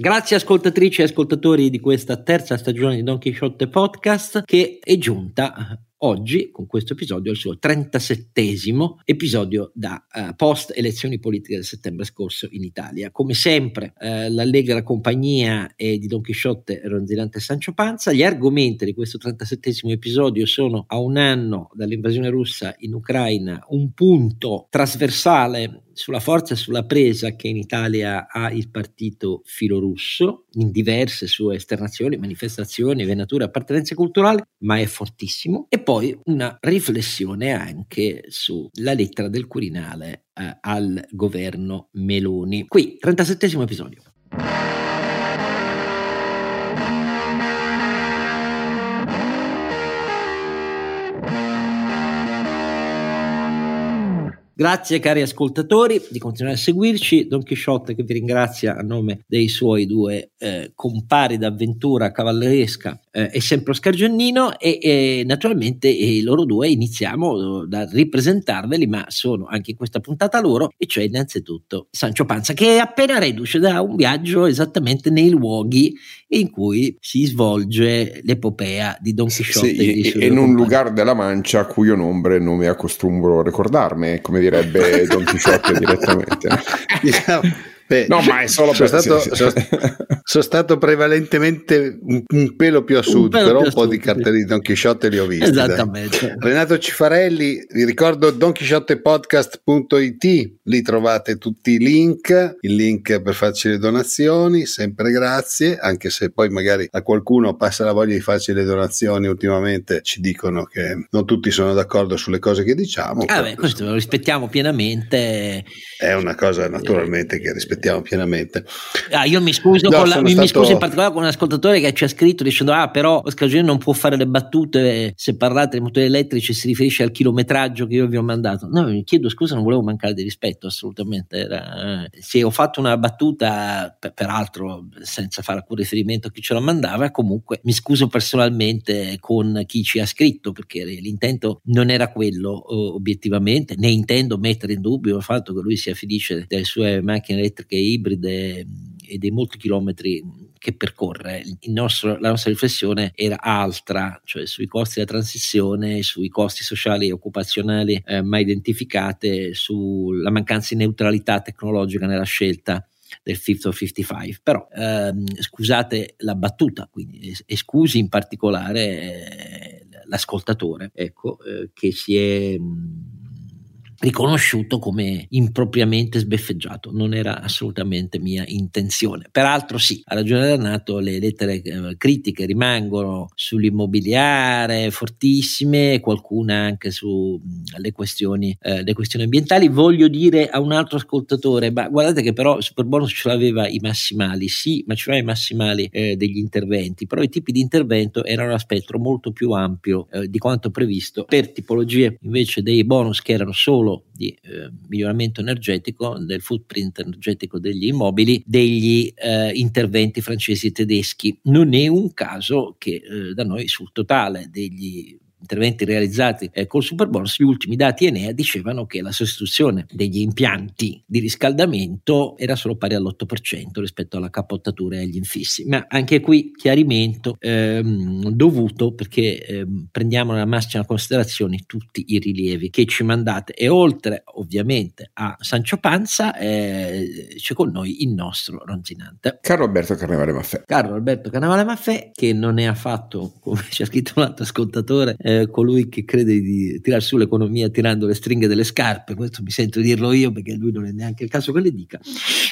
Grazie ascoltatrici e ascoltatori di questa terza stagione di Don Quixote Podcast che è giunta oggi con questo episodio al suo 37 episodio da uh, post elezioni politiche del settembre scorso in Italia. Come sempre uh, l'allegra compagnia è di Don Chisciotte Ronzilante Sancio Panza. Gli argomenti di questo 37 episodio sono a un anno dall'invasione russa in Ucraina un punto trasversale sulla forza e sulla presa che in Italia ha il partito filorusso in diverse sue esternazioni, manifestazioni, venature, appartenenze culturali, ma è fortissimo. E poi una riflessione anche sulla lettera del Quirinale eh, al governo Meloni. Qui, 37 episodio. Grazie cari ascoltatori di continuare a seguirci. Don Chisciotte che vi ringrazia a nome dei suoi due eh, compari d'avventura cavalleresca eh, e sempre Oscar Giannino e, e naturalmente e loro due iniziamo da ripresentarveli ma sono anche in questa puntata loro e cioè innanzitutto Sancio Panza che è appena reduce da un viaggio esattamente nei luoghi in cui si svolge l'epopea di Don Chisciotte sì, sì, e in un lugar della Mancia a cui io nombre non mi acostumbro a ricordarmi come direbbe Don Chisciotte direttamente diciamo Beh, no, ma è solo sono per stato, sono, sono, stato prevalentemente un, un pelo più a sud, un però un po' sud, di cartelli di Don Chisciotte li ho visti. Esattamente. Dai. Renato Cifarelli, vi ricordo donchisciottepodcast.it, lì trovate tutti i link, il link per farci le donazioni, sempre grazie, anche se poi magari a qualcuno passa la voglia di farci le donazioni ultimamente, ci dicono che non tutti sono d'accordo sulle cose che diciamo. Ah beh, questo lo rispettiamo pienamente. È una cosa naturalmente che rispettiamo rispettiamo pienamente. Ah, io mi scuso, no, la, mi, stato... mi scuso in particolare con un ascoltatore che ci ha scritto dicendo: Ah, però Oscar Giannini non può fare le battute se parlate di motori elettrici si riferisce al chilometraggio che io vi ho mandato. No, mi chiedo scusa, non volevo mancare di rispetto assolutamente. Era, eh, se ho fatto una battuta, per, peraltro senza fare alcun riferimento a chi ce la mandava, comunque mi scuso personalmente con chi ci ha scritto perché l'intento non era quello obiettivamente, né intendo mettere in dubbio il fatto che lui sia felice delle sue macchine elettriche elettriche ibride e dei molti chilometri che percorre. Nostro, la nostra riflessione era altra, cioè sui costi della transizione, sui costi sociali e occupazionali eh, mai identificate, sulla mancanza di neutralità tecnologica nella scelta del Fifth of 55. Però ehm, scusate la battuta, quindi, e, scusi in particolare eh, l'ascoltatore, ecco, eh, che si è... Mh, riconosciuto come impropriamente sbeffeggiato, non era assolutamente mia intenzione. Peraltro sì, ha ragione Renato, le lettere eh, critiche rimangono sull'immobiliare fortissime, qualcuna anche sulle mm, questioni, eh, questioni ambientali. Voglio dire a un altro ascoltatore, ma guardate che però Superbonus ce l'aveva i massimali, sì, ma ce l'aveva i massimali eh, degli interventi, però i tipi di intervento erano a spettro molto più ampio eh, di quanto previsto per tipologie invece dei bonus che erano solo solo di eh, miglioramento energetico del footprint energetico degli immobili degli eh, interventi francesi e tedeschi. Non è un caso che eh, da noi sul totale degli interventi realizzati eh, col superbonus, gli ultimi dati Enea dicevano che la sostituzione degli impianti di riscaldamento era solo pari all'8% rispetto alla cappottatura e agli infissi. Ma anche qui chiarimento ehm, dovuto perché ehm, prendiamo nella massima considerazione tutti i rilievi che ci mandate e oltre ovviamente a Sancio Panza eh, c'è con noi il nostro ronzinante. Carlo Alberto Carnevale Maffè. Carlo Alberto Carnevale Maffè che non è affatto, come ci ha scritto un altro ascoltatore, eh, colui che crede di tirar su l'economia tirando le stringhe delle scarpe, questo mi sento dirlo io perché lui non è neanche il caso che le dica,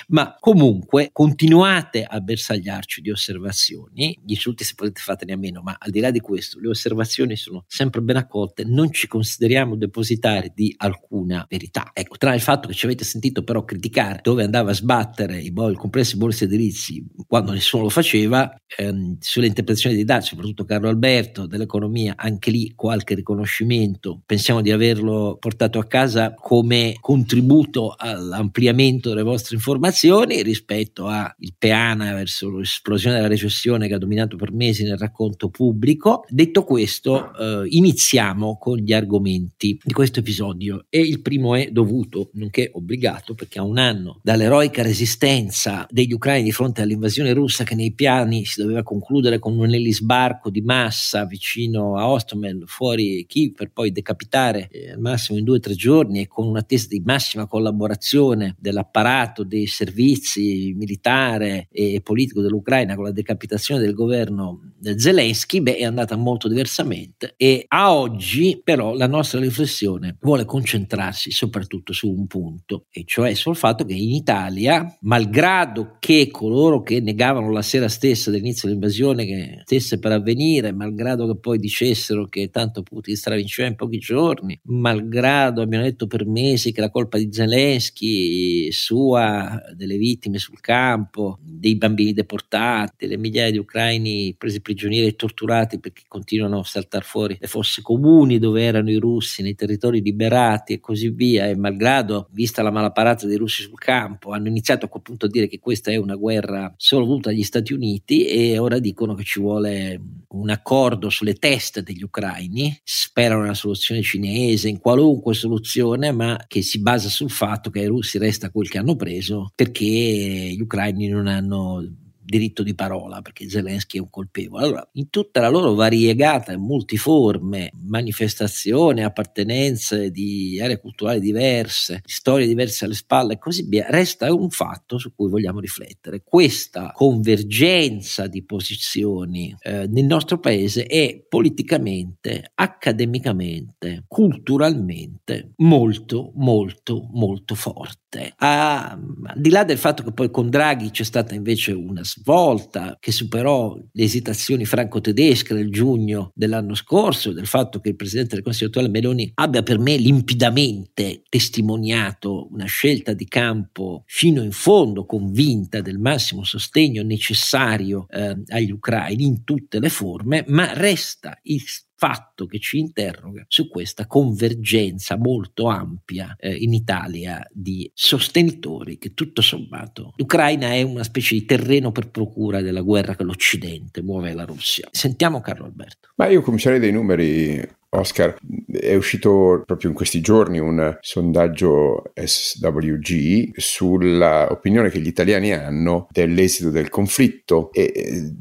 ma comunque continuate a bersagliarci di osservazioni, gli insulti se potete fatene a meno, ma al di là di questo le osservazioni sono sempre ben accolte, non ci consideriamo depositari di alcuna verità. Ecco, tra il fatto che ci avete sentito però criticare dove andava a sbattere i, bo- compressi borsi edilizi quando nessuno lo faceva, ehm, sulle interpretazioni dei dati, soprattutto Carlo Alberto dell'economia, anche lì di qualche riconoscimento. Pensiamo di averlo portato a casa come contributo all'ampliamento delle vostre informazioni rispetto al peana verso l'esplosione della recessione che ha dominato per mesi nel racconto pubblico. Detto questo, eh, iniziamo con gli argomenti di questo episodio e il primo è dovuto, nonché obbligato, perché a un anno dall'eroica resistenza degli ucraini di fronte all'invasione russa che nei piani si doveva concludere con un elisbarco di massa vicino a Ostomel, fuori Kiev, per poi decapitare eh, al massimo in due o tre giorni e con un'attesa di massima collaborazione dell'apparato dei servizi militare e politico dell'Ucraina con la decapitazione del governo Zelensky, beh, è andata molto diversamente. E a oggi però la nostra riflessione vuole concentrarsi soprattutto su un punto, e cioè sul fatto che in Italia, malgrado che coloro che negavano la sera stessa dell'inizio dell'invasione che stesse per avvenire, malgrado che poi dicessero che tanto Putin stravinceva in pochi giorni, malgrado abbiano detto per mesi che la colpa di Zelensky, sua, delle vittime sul campo, dei bambini deportati, delle migliaia di ucraini presi prigionieri e torturati perché continuano a saltare fuori le fosse comuni dove erano i russi, nei territori liberati e così via, e malgrado, vista la malaparata dei russi sul campo, hanno iniziato a quel punto a dire che questa è una guerra solo voluta dagli Stati Uniti e ora dicono che ci vuole un accordo sulle teste degli ucraini, sperano una soluzione cinese, in qualunque soluzione, ma che si basa sul fatto che ai russi resta quel che hanno preso perché gli ucraini non hanno diritto di parola, perché Zelensky è un colpevole. Allora, in tutta la loro variegata e multiforme manifestazione, appartenenze di aree culturali diverse, storie diverse alle spalle e così via, resta un fatto su cui vogliamo riflettere. Questa convergenza di posizioni eh, nel nostro paese è politicamente, accademicamente, culturalmente molto, molto, molto forte. Ah, al di là del fatto che poi con Draghi c'è stata invece una svolta che superò le esitazioni franco-tedesche del giugno dell'anno scorso, del fatto che il presidente del Consiglio attuale Meloni abbia per me limpidamente testimoniato una scelta di campo fino in fondo convinta del massimo sostegno necessario eh, agli ucraini in tutte le forme, ma resta il fatto che ci interroga su questa convergenza molto ampia eh, in Italia di sostenitori che tutto sommato l'Ucraina è una specie di terreno per procura della guerra che l'Occidente muove alla Russia. Sentiamo Carlo Alberto. Ma io comincerei dai numeri Oscar, è uscito proprio in questi giorni un sondaggio SWG sulla opinione che gli italiani hanno dell'esito del conflitto e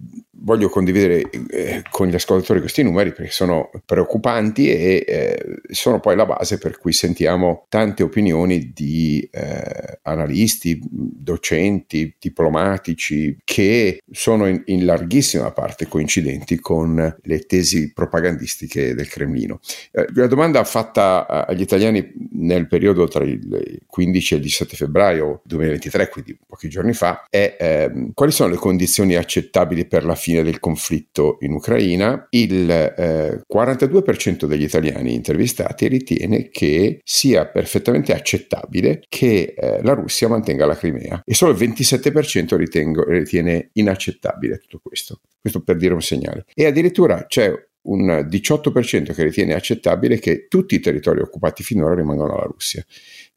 voglio condividere eh, con gli ascoltatori questi numeri perché sono preoccupanti e eh, sono poi la base per cui sentiamo tante opinioni di eh, analisti, docenti, diplomatici che sono in, in, larghissima parte coincidenti con le tesi propagandistiche del Cremlino. Eh, la domanda fatta agli italiani nel periodo tra il 15 e il 17 febbraio 2023, quindi pochi giorni fa, è ehm, quali sono le condizioni accettabili per la fine fine del conflitto in Ucraina, il eh, 42% degli italiani intervistati ritiene che sia perfettamente accettabile che eh, la Russia mantenga la Crimea e solo il 27% ritengo, ritiene inaccettabile tutto questo. Questo per dire un segnale. E addirittura c'è un 18% che ritiene accettabile che tutti i territori occupati finora rimangano alla Russia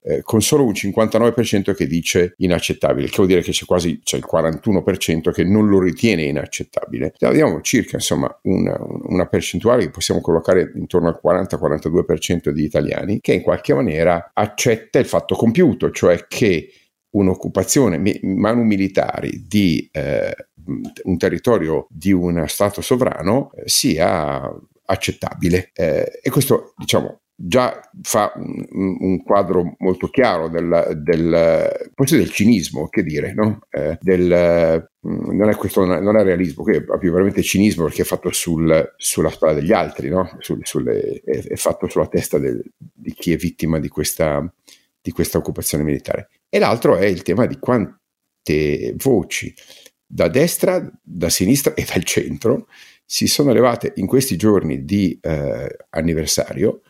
eh, con solo un 59% che dice inaccettabile, che vuol dire che c'è quasi c'è il 41% che non lo ritiene inaccettabile. Abbiamo circa insomma una, una percentuale che possiamo collocare intorno al 40-42% di italiani che in qualche maniera accetta il fatto compiuto, cioè che un'occupazione manu militari di eh, un territorio di uno Stato sovrano eh, sia accettabile. Eh, e questo, diciamo, già fa un, un, quadro molto chiaro del, del, forse del cinismo, che dire, no? eh, del, mm, non è questo non è realismo, è proprio veramente cinismo perché è fatto sul, sulla spalla degli altri, no? sul, sulle, è, è, fatto sulla testa del, di chi è vittima di questa, di questa occupazione militare. E l'altro è il tema di quante voci da destra, da sinistra e dal centro si sono levate in questi giorni di eh, anniversario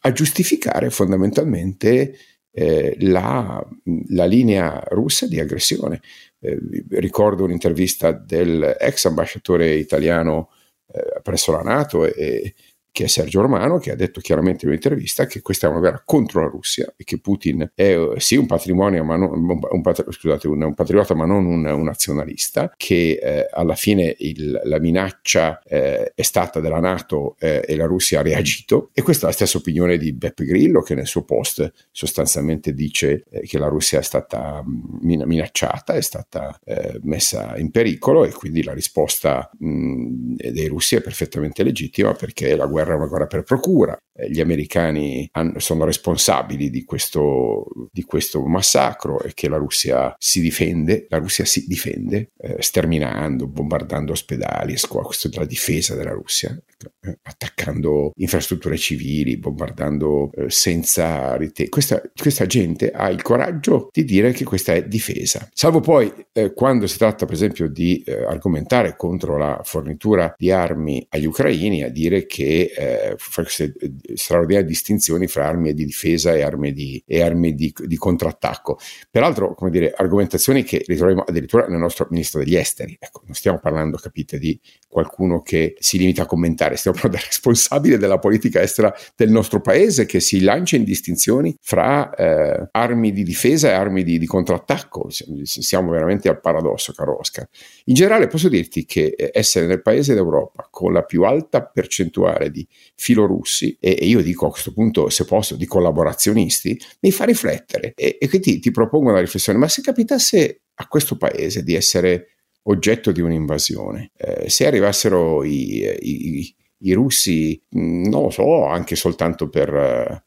a giustificare fondamentalmente eh, la, la, linea russa di aggressione. Eh, ricordo un'intervista dell'ex ambasciatore italiano eh, presso la Nato e, che è Sergio Romano, che ha detto chiaramente in un'intervista che questa è una guerra contro la Russia e che Putin è sì un patrimonio, ma non, un, patri, scusate, un, un, patriota, ma non un, un nazionalista, che eh, alla fine il, la minaccia eh, è stata della Nato eh, e la Russia ha reagito. E questa è la stessa opinione di Beppe Grillo, che nel suo post sostanzialmente dice eh, che la Russia è stata mm, minacciata, è stata eh, messa in pericolo e quindi la risposta mh, mm, dei russi è perfettamente legittima perché la guerra è una guerra per procura. Eh, gli americani hanno, sono responsabili di questo, di questo, massacro e che la Russia si difende, la Russia si difende eh, sterminando, bombardando ospedali, questa è la difesa della Russia, eh, attaccando infrastrutture civili, bombardando eh, senza rete. Questa, questa, gente ha il coraggio di dire che questa è difesa. Salvo poi eh, quando si tratta per esempio di eh, argomentare contro la fornitura di armi agli ucraini, a dire che fa queste straordinarie distinzioni fra armi di difesa e armi di, e armi di, di contrattacco. Peraltro, come dire, argomentazioni che ritroviamo addirittura nel nostro ministro degli esteri. Ecco, non stiamo parlando, capite, di qualcuno che si limita a commentare, stiamo parlando del responsabile della politica estera del nostro paese che si lancia in distinzioni fra eh, armi di difesa e armi di, di, contrattacco. Siamo veramente al paradosso, caro Oscar. In generale posso dirti che eh, essere nel paese d'Europa con la più alta percentuale di filorussi e, e io dico a questo punto, se posso, di collaborazionisti, mi fa riflettere e, e quindi ti propongo una riflessione, ma se capitasse a questo paese di essere oggetto di un'invasione, eh, se arrivassero i, i, i, russi, non lo so, anche soltanto per...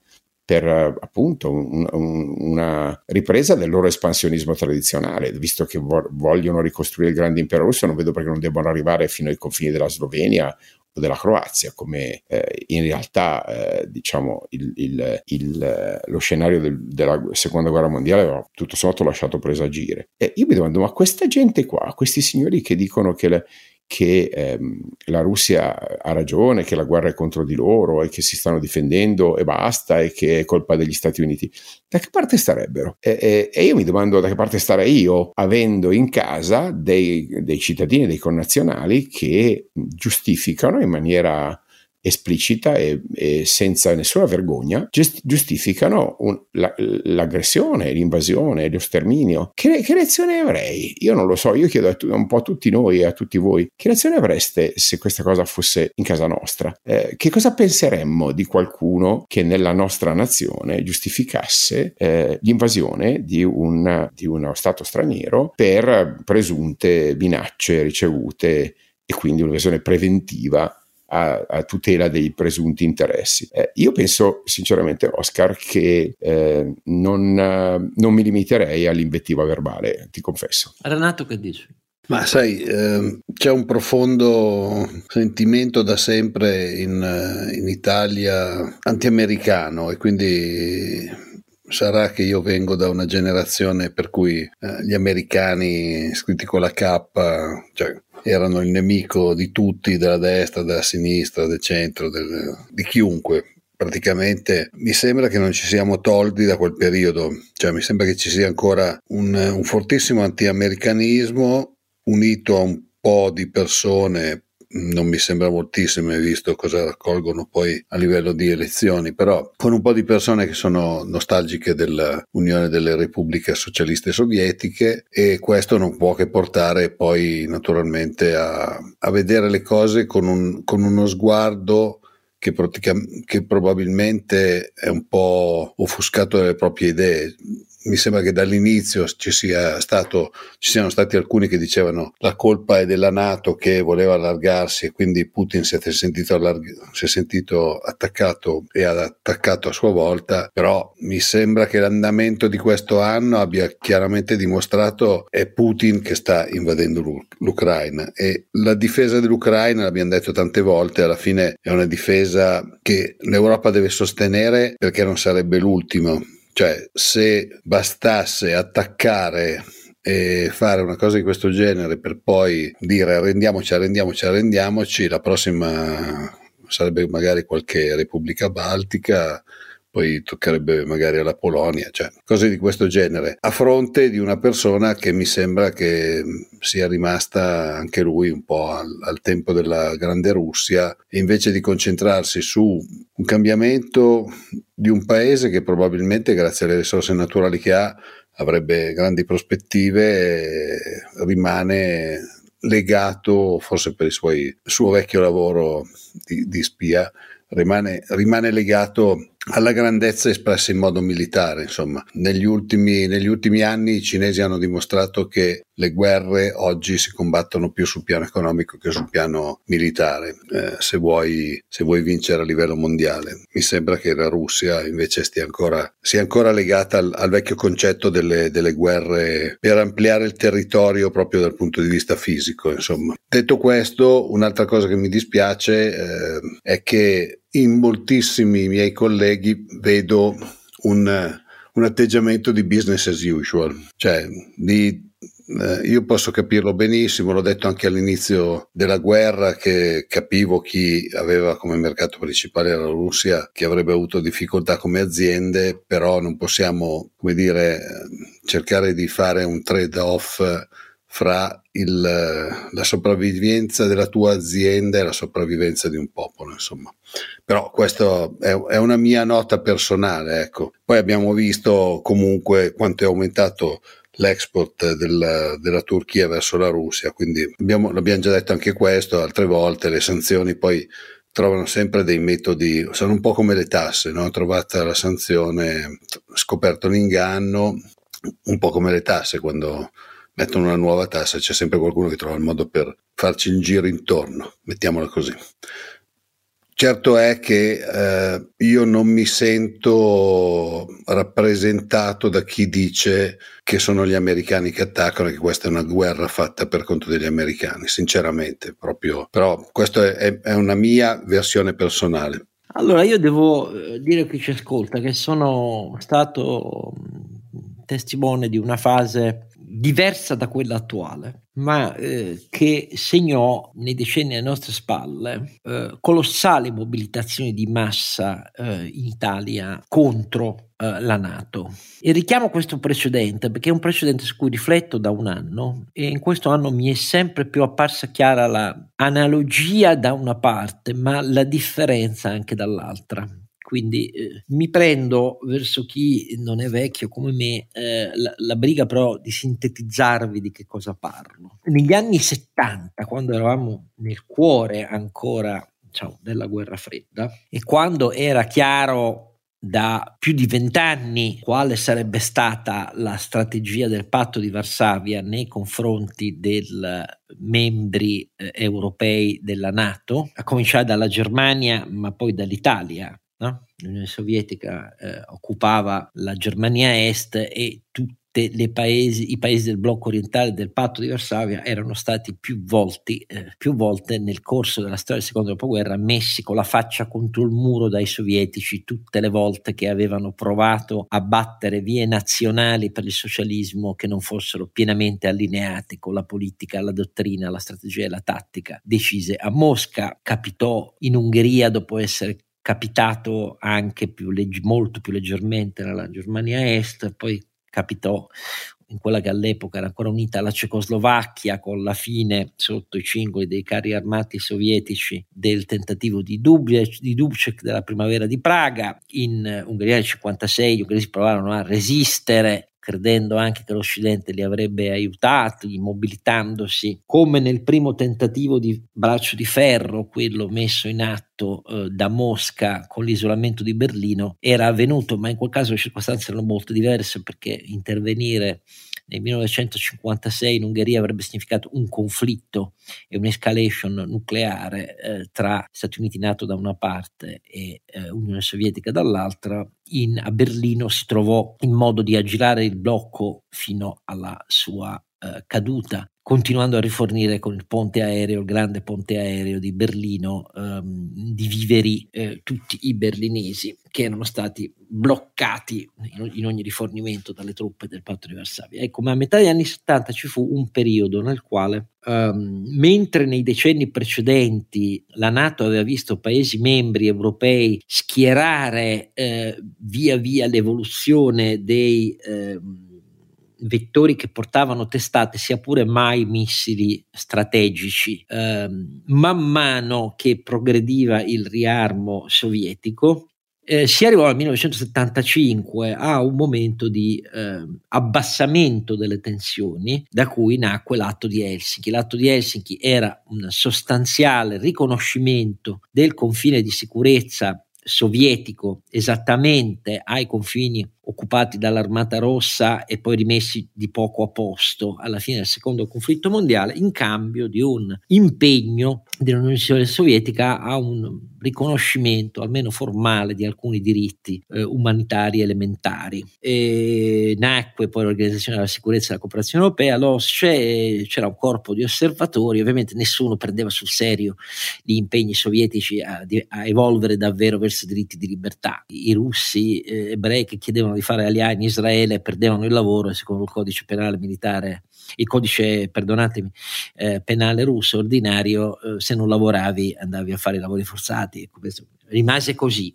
per appunto un, un, una ripresa del loro espansionismo tradizionale, visto che vogliono ricostruire il grande impero russo, non vedo perché non debbano arrivare fino ai confini della Slovenia della Croazia, come eh, in realtà eh, diciamo il, il, il, lo scenario del, della seconda guerra mondiale aveva tutto sommato lasciato presagire. E io mi domando, ma questa gente qua, questi signori che dicono che le, che ehm, la Russia ha ragione, che la guerra è contro di loro e che si stanno difendendo e basta e che è colpa degli Stati Uniti, da che parte starebbero? E, e, e io mi domando da che parte starei io, avendo in casa dei, dei cittadini, dei connazionali che giustificano in maniera esplicita e, e, senza nessuna vergogna giustificano un, la, l'aggressione, l'invasione, lo sterminio. Che, che, reazione avrei? Io non lo so, io chiedo a, un po' a tutti noi e a tutti voi, che reazione avreste se questa cosa fosse in casa nostra? Eh, che cosa penseremmo di qualcuno che nella nostra nazione giustificasse eh, l'invasione di, un, di uno Stato straniero per presunte minacce ricevute e quindi un'invasione preventiva a, a tutela dei presunti interessi. Eh, io penso sinceramente, Oscar, che eh, non, non, mi limiterei all'invettiva verbale, ti confesso. Renato, che dici? Ma sai, eh, c'è un profondo sentimento da sempre in, in Italia anti-americano e quindi sarà che io vengo da una generazione per cui eh, gli americani scritti con la K, cioè erano il nemico di tutti, della destra, della sinistra, del centro, del, di chiunque. Praticamente mi sembra che non ci siamo tolti da quel periodo, cioè mi sembra che ci sia ancora un, un fortissimo anti-americanismo unito a un po' di persone non mi sembra moltissimo, visto cosa raccolgono poi a livello di elezioni, però con un po' di persone che sono nostalgiche dell'Unione delle Repubbliche Socialiste Sovietiche e questo non può che portare poi naturalmente a, a vedere le cose con, un, con uno sguardo che, che, probabilmente è un po' offuscato dalle proprie idee mi sembra che dall'inizio ci, stato, ci siano stati alcuni che dicevano la colpa è della Nato che voleva allargarsi e quindi Putin si è sentito, allarg- si è sentito attaccato e ha attaccato a sua volta, però mi sembra che l'andamento di questo anno abbia chiaramente dimostrato è Putin che sta invadendo l'Ucraina e la difesa dell'Ucraina, l'abbiamo detto tante volte, alla fine è una difesa che l'Europa deve sostenere perché non sarebbe l'ultimo cioè, se bastasse attaccare e fare una cosa di questo genere per poi dire arrendiamoci, arrendiamoci, arrendiamoci, la prossima sarebbe magari qualche Repubblica Baltica poi toccherebbe magari alla Polonia, cioè cose di questo genere, a fronte di una persona che mi sembra che sia rimasta anche lui un po' al, al tempo della grande Russia e invece di concentrarsi su un cambiamento di un paese che probabilmente grazie alle risorse naturali che ha avrebbe grandi prospettive, rimane legato forse per il, suoi, suo vecchio lavoro di, di spia, rimane, rimane legato alla grandezza espressa in modo militare. Insomma, negli ultimi, negli ultimi anni i cinesi hanno dimostrato che le guerre oggi si combattono più sul piano economico che sul piano militare, eh, se, vuoi, se, vuoi, vincere a livello mondiale. Mi sembra che la Russia invece stia ancora, sia ancora legata al, al vecchio concetto delle, delle, guerre per ampliare il territorio proprio dal punto di vista fisico. Insomma. Detto questo, un'altra cosa che mi dispiace eh, è che in moltissimi miei colleghi vedo un, un atteggiamento di business as usual, cioè di eh, io posso capirlo benissimo, l'ho detto anche all'inizio della guerra che capivo chi aveva come mercato principale la Russia, che avrebbe avuto difficoltà come aziende, però non possiamo, come dire, cercare di fare un trade-off fra il, la sopravvivenza della tua azienda e la sopravvivenza di un popolo, insomma. Però questa è, è, una mia nota personale, ecco. Poi abbiamo visto comunque quanto è aumentato l'export del, della Turchia verso la Russia, quindi abbiamo, l'abbiamo già detto anche questo altre volte, le sanzioni poi trovano sempre dei metodi, sono un po' come le tasse, no? trovata la sanzione, scoperto l'inganno, un po' come le tasse quando mettono una nuova tassa, c'è sempre qualcuno che trova il modo per farci il giro intorno, mettiamola così. Certo è che eh, io non mi sento rappresentato da chi dice che sono gli americani che attaccano e che questa è una guerra fatta per conto degli americani, sinceramente, proprio. Però questa è, è una mia versione personale. Allora, io devo eh, dire a chi ci ascolta che sono stato mm, testimone di una fase diversa da quella attuale, ma eh, che segnò nei decenni alle nostre spalle eh, colossali mobilitazioni di massa eh, in Italia contro eh, la Nato. E richiamo questo precedente perché è un precedente su cui rifletto da un anno e in questo anno mi è sempre più apparsa chiara l'analogia da una parte, ma la differenza anche dall'altra. Quindi eh, mi prendo verso chi non è vecchio come me eh, la, la, briga però di sintetizzarvi di che cosa parlo. Negli anni 70, quando eravamo nel cuore ancora diciamo, della guerra fredda e quando era chiaro da più di vent'anni quale sarebbe stata la strategia del patto di Varsavia nei confronti dei membri eh, europei della Nato, a cominciare dalla Germania ma poi dall'Italia no? l'Unione Sovietica eh, occupava la Germania Est e tutti i paesi del blocco orientale del patto di Varsavia erano stati più, volti, eh, più volte nel corso della storia del secondo dopoguerra messi con la faccia contro il muro dai sovietici tutte le volte che avevano provato a battere vie nazionali per il socialismo che non fossero pienamente allineate con la politica, la dottrina, la strategia e la tattica decise a Mosca. Capitò in Ungheria dopo essere capitato anche più legge, molto più leggermente nella Germania Est, poi capitò in quella che all'epoca era ancora unita alla Cecoslovacchia con la fine sotto i cingoli dei carri armati sovietici del tentativo di, Dubček, di Dubček della primavera di Praga. In Ungheria nel 1956 gli ungheresi provarono a resistere credendo anche che l'Occidente li avrebbe aiutati, mobilitandosi, come nel primo tentativo di braccio di ferro, quello messo in atto eh, da Mosca con l'isolamento di Berlino, era avvenuto, ma in quel caso le circostanze erano molto diverse perché intervenire nel 1956 in Ungheria avrebbe significato un conflitto e un'escalation nucleare eh, tra Stati Uniti NATO da una parte e eh, Unione Sovietica dall'altra. In, a Berlino si trovò il modo di aggirare il blocco fino alla sua eh, caduta continuando a rifornire con il ponte aereo, il grande ponte aereo di Berlino, ehm, di viveri eh, tutti i berlinesi che erano stati bloccati in, in, ogni rifornimento dalle truppe del patto di Varsavia. Ecco, ma a metà degli anni 70 ci fu un periodo nel quale, ehm, mentre nei decenni precedenti la Nato aveva visto paesi membri europei schierare eh, via via l'evoluzione dei... Eh, vettori che portavano testate, sia pure mai missili strategici. Eh, man mano che progrediva il riarmo sovietico, eh, si arrivò al 1975 a un momento di eh, abbassamento delle tensioni da cui nacque l'atto di Helsinki. L'atto di Helsinki era un sostanziale riconoscimento del confine di sicurezza sovietico esattamente ai confini occupati dall'Armata Rossa e poi rimessi di poco a posto alla fine del secondo conflitto mondiale, in cambio di un impegno dell'Unione Sovietica a un riconoscimento, almeno formale, di alcuni diritti eh, umanitari elementari. E nacque poi l'Organizzazione della Sicurezza e della Cooperazione Europea, l'OSCE, c'era un corpo di osservatori, ovviamente nessuno prendeva sul serio gli impegni sovietici a, a evolvere davvero verso i diritti di libertà. I russi eh, ebrei che chiedevano di fare aliai in Israele perdevano il lavoro e secondo il codice penale militare, il codice, perdonatemi, eh, penale russo ordinario, eh, se non lavoravi andavi a fare i lavori forzati. Ecco, rimase così.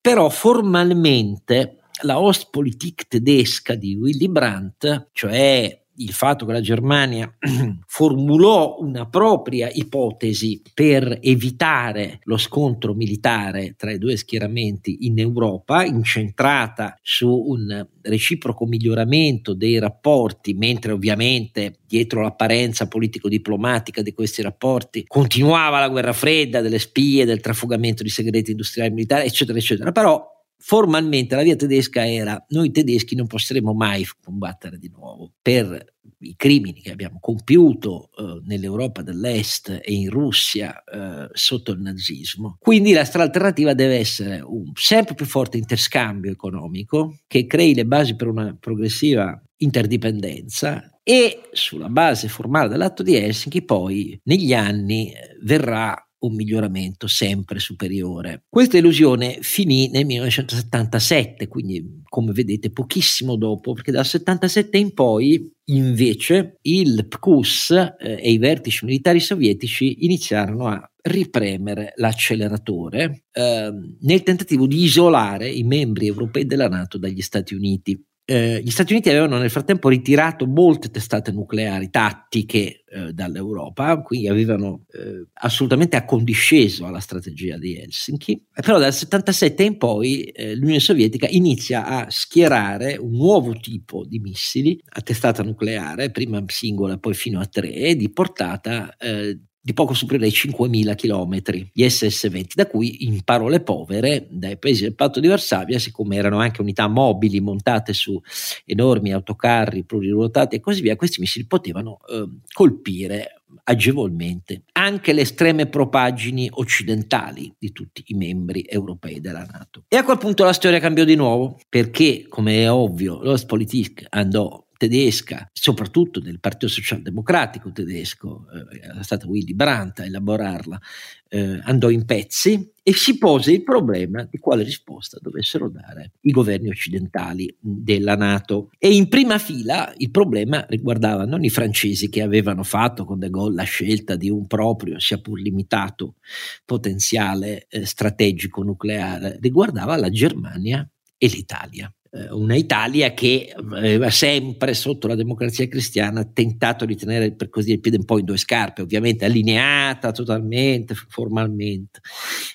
Però formalmente la Ostpolitik tedesca di Willy Brandt, cioè il fatto che la Germania formulò una propria ipotesi per evitare lo scontro militare tra i due schieramenti in Europa, incentrata su un reciproco miglioramento dei rapporti, mentre ovviamente dietro l'apparenza politico-diplomatica di questi rapporti continuava la guerra fredda delle spie, del trafugamento di segreti industriali e militari, eccetera, eccetera. Però formalmente la via tedesca era noi tedeschi non potremo mai combattere di nuovo per i crimini che abbiamo compiuto eh, nell'Europa dell'Est e in Russia eh, sotto il nazismo. Quindi la strada alternativa deve essere un sempre più forte interscambio economico che crei le basi per una progressiva interdipendenza e sulla base formale dell'atto di Helsinki poi negli anni eh, verrà un miglioramento sempre superiore. Questa illusione finì nel 1977, quindi come vedete pochissimo dopo, perché dal 77 in poi invece il PQS eh, e i vertici militari sovietici iniziarono a ripremere l'acceleratore eh, nel tentativo di isolare i membri europei della Nato dagli Stati Uniti. Eh, gli Stati Uniti avevano nel frattempo ritirato molte testate nucleari tattiche eh, dall'Europa, quindi avevano eh, assolutamente accondisceso alla strategia di Helsinki, però dal 77 in poi eh, l'Unione Sovietica inizia a schierare un nuovo tipo di missili a testata nucleare, prima singola poi fino a tre, di portata eh, di poco superiore ai 5.000 km, gli SS-20, da cui in parole povere dai paesi del patto di Varsavia, siccome erano anche unità mobili montate su enormi autocarri pluriruotati e così via, questi missili potevano eh, colpire agevolmente anche le estreme propagini occidentali di tutti i membri europei della Nato. E a quel punto la storia cambiò di nuovo, perché, come è ovvio, l'Ostpolitik andò tedesca, soprattutto del Partito Socialdemocratico tedesco, eh, era stato Willy Brandt a elaborarla, eh, andò in pezzi e si pose il problema di quale risposta dovessero dare i governi occidentali della Nato. E in prima fila il problema riguardava non i francesi che avevano fatto con De Gaulle la scelta di un proprio, sia pur limitato, potenziale eh, strategico nucleare, riguardava la Germania e l'Italia. Eh, una Italia che aveva sempre sotto la democrazia cristiana tentato di tenere per così dire il piede un po' in due scarpe, ovviamente allineata totalmente, formalmente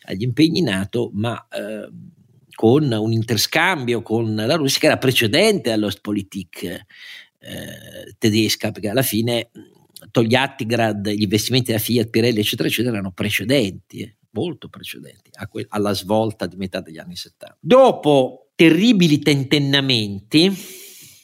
agli impegni NATO, ma eh, con un interscambio con la Russia che era precedente all'Ostpolitik eh, tedesca, perché alla fine Togliattigrad, gli investimenti della Fiat, Pirelli, eccetera, eccetera, erano precedenti, eh, molto precedenti que- alla svolta di metà degli anni 70. Dopo terribili tentennamenti,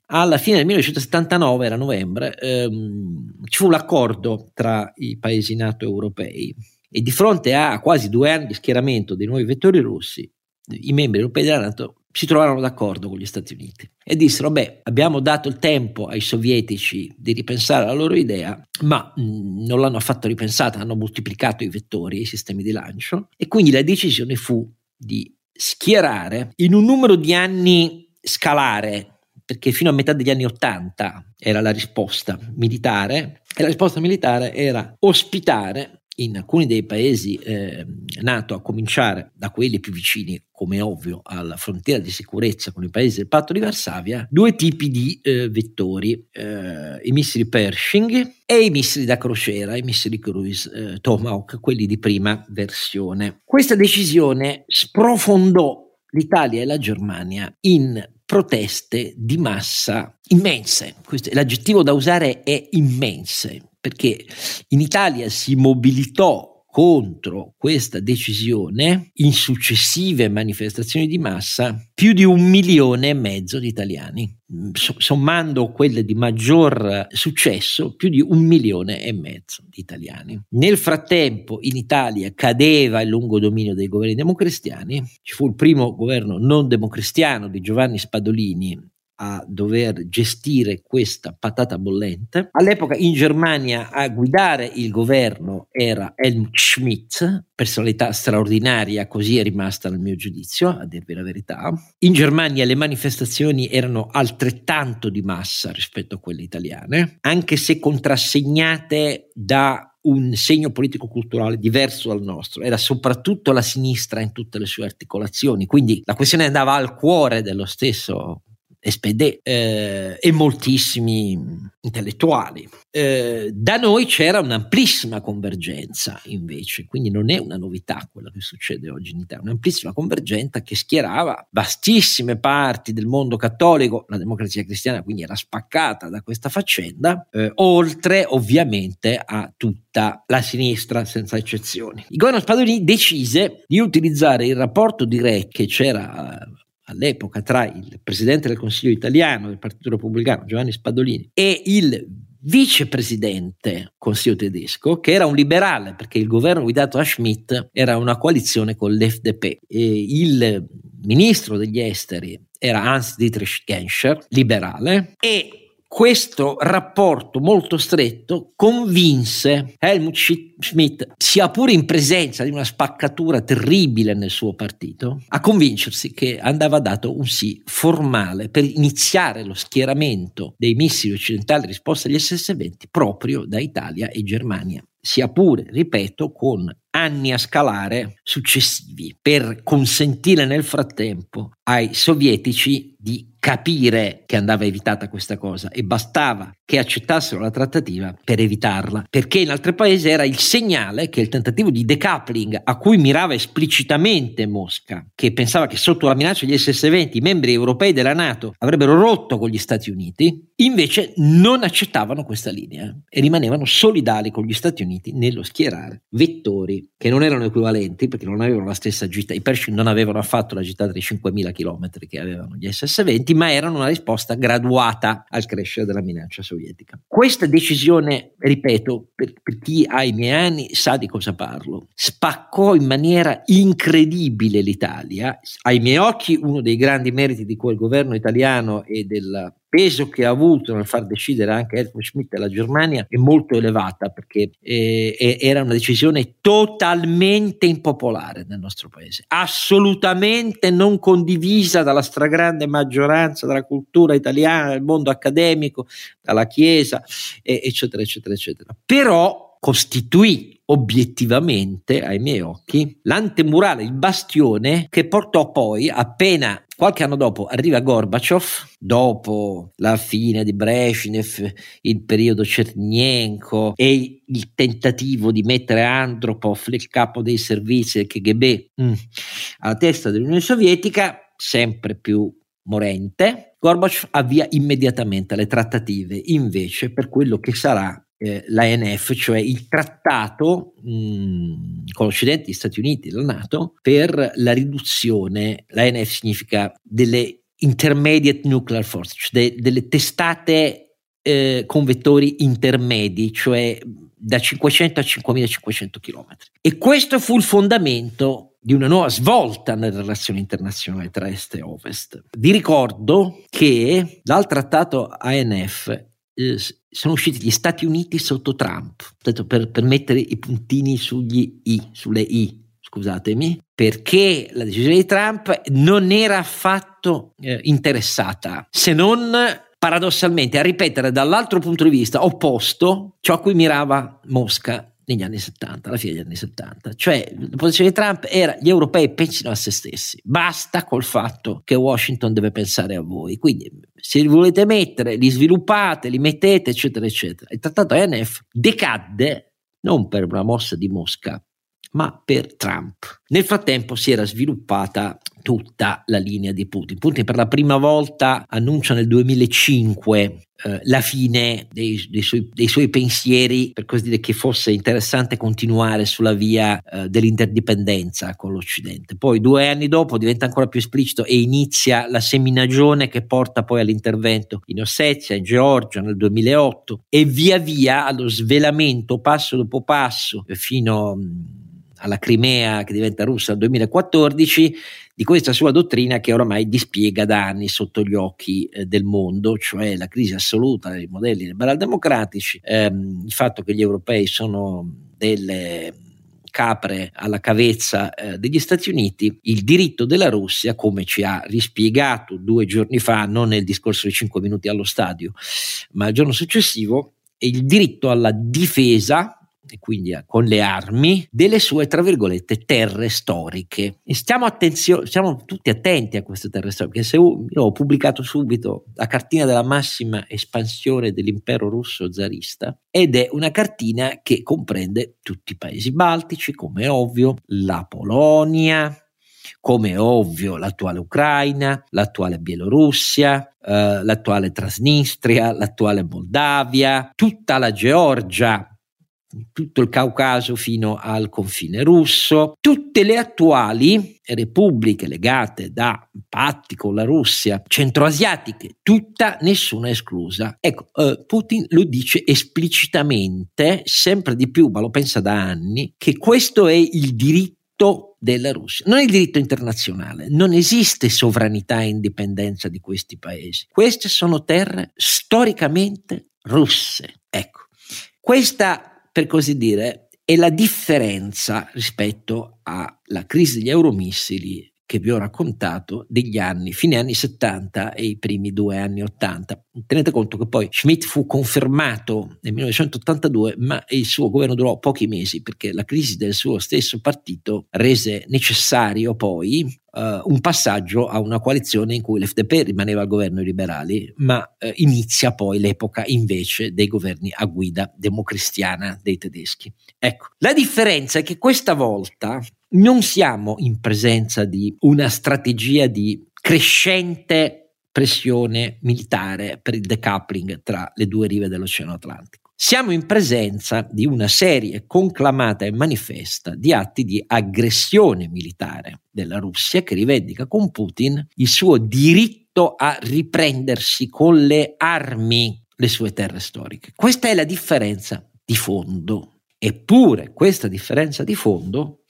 alla fine del 1979, era novembre, ehm, ci fu l'accordo tra i paesi NATO europei e di fronte a quasi due anni di schieramento dei nuovi vettori russi, i membri europei della NATO si trovarono d'accordo con gli Stati Uniti e dissero, beh, abbiamo dato il tempo ai sovietici di ripensare la loro idea, ma mh, mm, non l'hanno affatto ripensata, hanno moltiplicato i vettori, i sistemi di lancio e quindi la decisione fu di schierare in un numero di anni scalare, perché fino a metà degli anni Ottanta era la risposta militare, e la risposta militare era ospitare in alcuni dei paesi eh, NATO, a cominciare da quelli più vicini, come ovvio, alla frontiera di sicurezza con i paesi del patto di Varsavia, due tipi di eh, vettori, eh, i missili Pershing e i missili da crociera, i missili cruise eh, Tomahawk, quelli di prima versione. Questa decisione sprofondò l'Italia e la Germania in proteste di massa immense. Questo, l'aggettivo da usare è immense perché in Italia si mobilitò contro questa decisione in successive manifestazioni di massa più di un milione e mezzo di italiani. Sommando quelle di maggior successo, più di un milione e mezzo di italiani. Nel frattempo in Italia cadeva il lungo dominio dei governi democristiani, ci fu il primo governo non democristiano di Giovanni Spadolini a dover gestire questa patata bollente. All'epoca in Germania a guidare il governo era Helmut Schmidt, personalità straordinaria, così è rimasta nel mio giudizio, a dirvi la verità. In Germania le manifestazioni erano altrettanto di massa rispetto a quelle italiane, anche se contrassegnate da un segno politico-culturale diverso dal nostro, era soprattutto la sinistra in tutte le sue articolazioni, quindi la questione andava al cuore dello stesso SPD eh, e moltissimi intellettuali. Eh, da noi c'era un'amplissima convergenza invece, quindi non è una novità quello che succede oggi in Italia, un'amplissima convergenza che schierava vastissime parti del mondo cattolico, la democrazia cristiana quindi era spaccata da questa faccenda, eh, oltre ovviamente a tutta la sinistra senza eccezioni. Il governo Spadolini decise di utilizzare il rapporto diretto che c'era all'epoca tra il presidente del Consiglio italiano del Partito Repubblicano Giovanni Spadolini e il vicepresidente Consiglio tedesco, che era un liberale perché il governo guidato da Schmidt era una coalizione con l'FDP e il ministro degli esteri era Hans Dietrich Genscher, liberale, e questo rapporto molto stretto convinse Helmut Schmidt, sia pure in presenza di una spaccatura terribile nel suo partito, a convincersi che andava dato un sì formale per iniziare lo schieramento dei missili occidentali risposta agli SS-20 proprio da Italia e Germania. Sia pure, ripeto, con anni a scalare successivi per consentire nel frattempo ai sovietici di capire che andava evitata questa cosa e bastava che accettassero la trattativa per evitarla, perché in altri paesi era il segnale che il tentativo di decoupling a cui mirava esplicitamente Mosca, che pensava che sotto la minaccia degli SS-20 i membri europei della Nato avrebbero rotto con gli Stati Uniti, invece non accettavano questa linea e rimanevano solidali con gli Stati Uniti nello schierare vettori che non erano equivalenti perché non avevano la stessa gita, i Pershing non avevano affatto la gittata dei 5.000 km che avevano gli SS-20, ma erano una risposta graduata al crescere della minaccia sovietica. Questa decisione, ripeto, per, per chi ha i miei anni sa di cosa parlo, spaccò in maniera incredibile l'Italia. Ai miei occhi uno dei grandi meriti di quel governo italiano e del peso che ha avuto nel far decidere anche Helmut Schmidt e la Germania è molto elevata perché eh, era una decisione totalmente impopolare nel nostro paese, assolutamente non condivisa dalla stragrande maggioranza della cultura italiana, del mondo accademico, dalla Chiesa, eh, eccetera, eccetera, eccetera. Però costituì obiettivamente ai miei occhi l'antemurale, il bastione che portò poi appena Qualche anno dopo arriva Gorbaciov, dopo la fine di Brezhnev, il periodo Cernenko e il tentativo di mettere Andropov, il capo dei servizi del KGB, mm, alla testa dell'Unione Sovietica, sempre più morente. Gorbaciov avvia immediatamente le trattative invece per quello che sarà eh, l'ANF, cioè il trattato mh, con l'Occidente, gli Stati Uniti e la Nato per la riduzione, l'ANF significa delle intermediate nuclear force, cioè de, delle testate eh, con vettori intermedi, cioè da 500 a 5500 km. E questo fu il fondamento di una nuova svolta nelle relazioni internazionali tra Est e Ovest. Vi ricordo che dal trattato ANF eh, sono usciti gli Stati Uniti sotto Trump, per, per mettere i puntini sugli I, sulle I, scusatemi, perché la decisione di Trump non era affatto eh, interessata, se non paradossalmente a ripetere dall'altro punto di vista opposto ciò a cui mirava Mosca negli anni 70, alla fine degli anni 70. Cioè, la posizione di Trump era gli europei pensino a se stessi, basta col fatto che Washington deve pensare a voi. Quindi, se li volete mettere, li sviluppate, li mettete, eccetera, eccetera. Il trattato INF decadde non per una mossa di Mosca, ma per Trump. Nel frattempo si era sviluppata tutta la linea di Putin. Putin per la prima volta annuncia nel 2005 eh, la fine dei, dei, suoi, dei, suoi, pensieri, per così dire che fosse interessante continuare sulla via eh, dell'interdipendenza con l'Occidente. Poi due anni dopo diventa ancora più esplicito e inizia la seminagione che porta poi all'intervento in Ossetia, in Georgia nel 2008 e via via allo svelamento passo dopo passo fino a alla Crimea che diventa russa nel 2014, di questa sua dottrina che oramai dispiega da anni sotto gli occhi eh, del mondo, cioè la crisi assoluta dei modelli liberal-democratici, ehm, il fatto che gli europei sono delle capre alla cavezza eh, degli Stati Uniti, il diritto della Russia, come ci ha rispiegato due giorni fa, non nel discorso di cinque minuti allo stadio, ma il giorno successivo, il diritto alla difesa e quindi con le armi delle sue, tra virgolette, terre storiche. E stiamo, attenzio- stiamo tutti attenti a queste terre storiche, se io ho pubblicato subito la cartina della massima espansione dell'impero russo zarista ed è una cartina che comprende tutti i paesi baltici, come è ovvio, la Polonia, come è ovvio l'attuale Ucraina, l'attuale Bielorussia, eh, l'attuale Transnistria, l'attuale Moldavia, tutta la Georgia, tutto il Caucaso fino al confine russo, tutte le attuali repubbliche legate da patti con la Russia, centroasiatiche, tutta, nessuna esclusa. Ecco, eh, Putin lo dice esplicitamente, sempre di più, ma lo pensa da anni, che questo è il diritto della Russia. Non è il diritto internazionale, non esiste sovranità e indipendenza di questi paesi. Queste sono terre storicamente russe. Ecco, questa per così dire, è la differenza rispetto alla crisi degli euromissili che vi ho raccontato degli anni, fine anni 70 e i primi due anni 80. Tenete conto che poi Schmidt fu confermato nel 1982, ma il suo governo durò pochi mesi perché la crisi del suo stesso partito rese necessario poi Uh, un passaggio a una coalizione in cui l'FDP rimaneva al governo i liberali, ma uh, inizia poi l'epoca invece dei governi a guida democristiana dei tedeschi. Ecco, la differenza è che questa volta non siamo in presenza di una strategia di crescente pressione militare per il decoupling tra le due rive dell'Oceano Atlantico. Siamo in presenza di una serie conclamata e manifesta di atti di aggressione militare della Russia che rivendica con Putin il suo diritto a riprendersi con le armi le sue terre storiche. Questa è la differenza di fondo Eppure questa differenza di fondo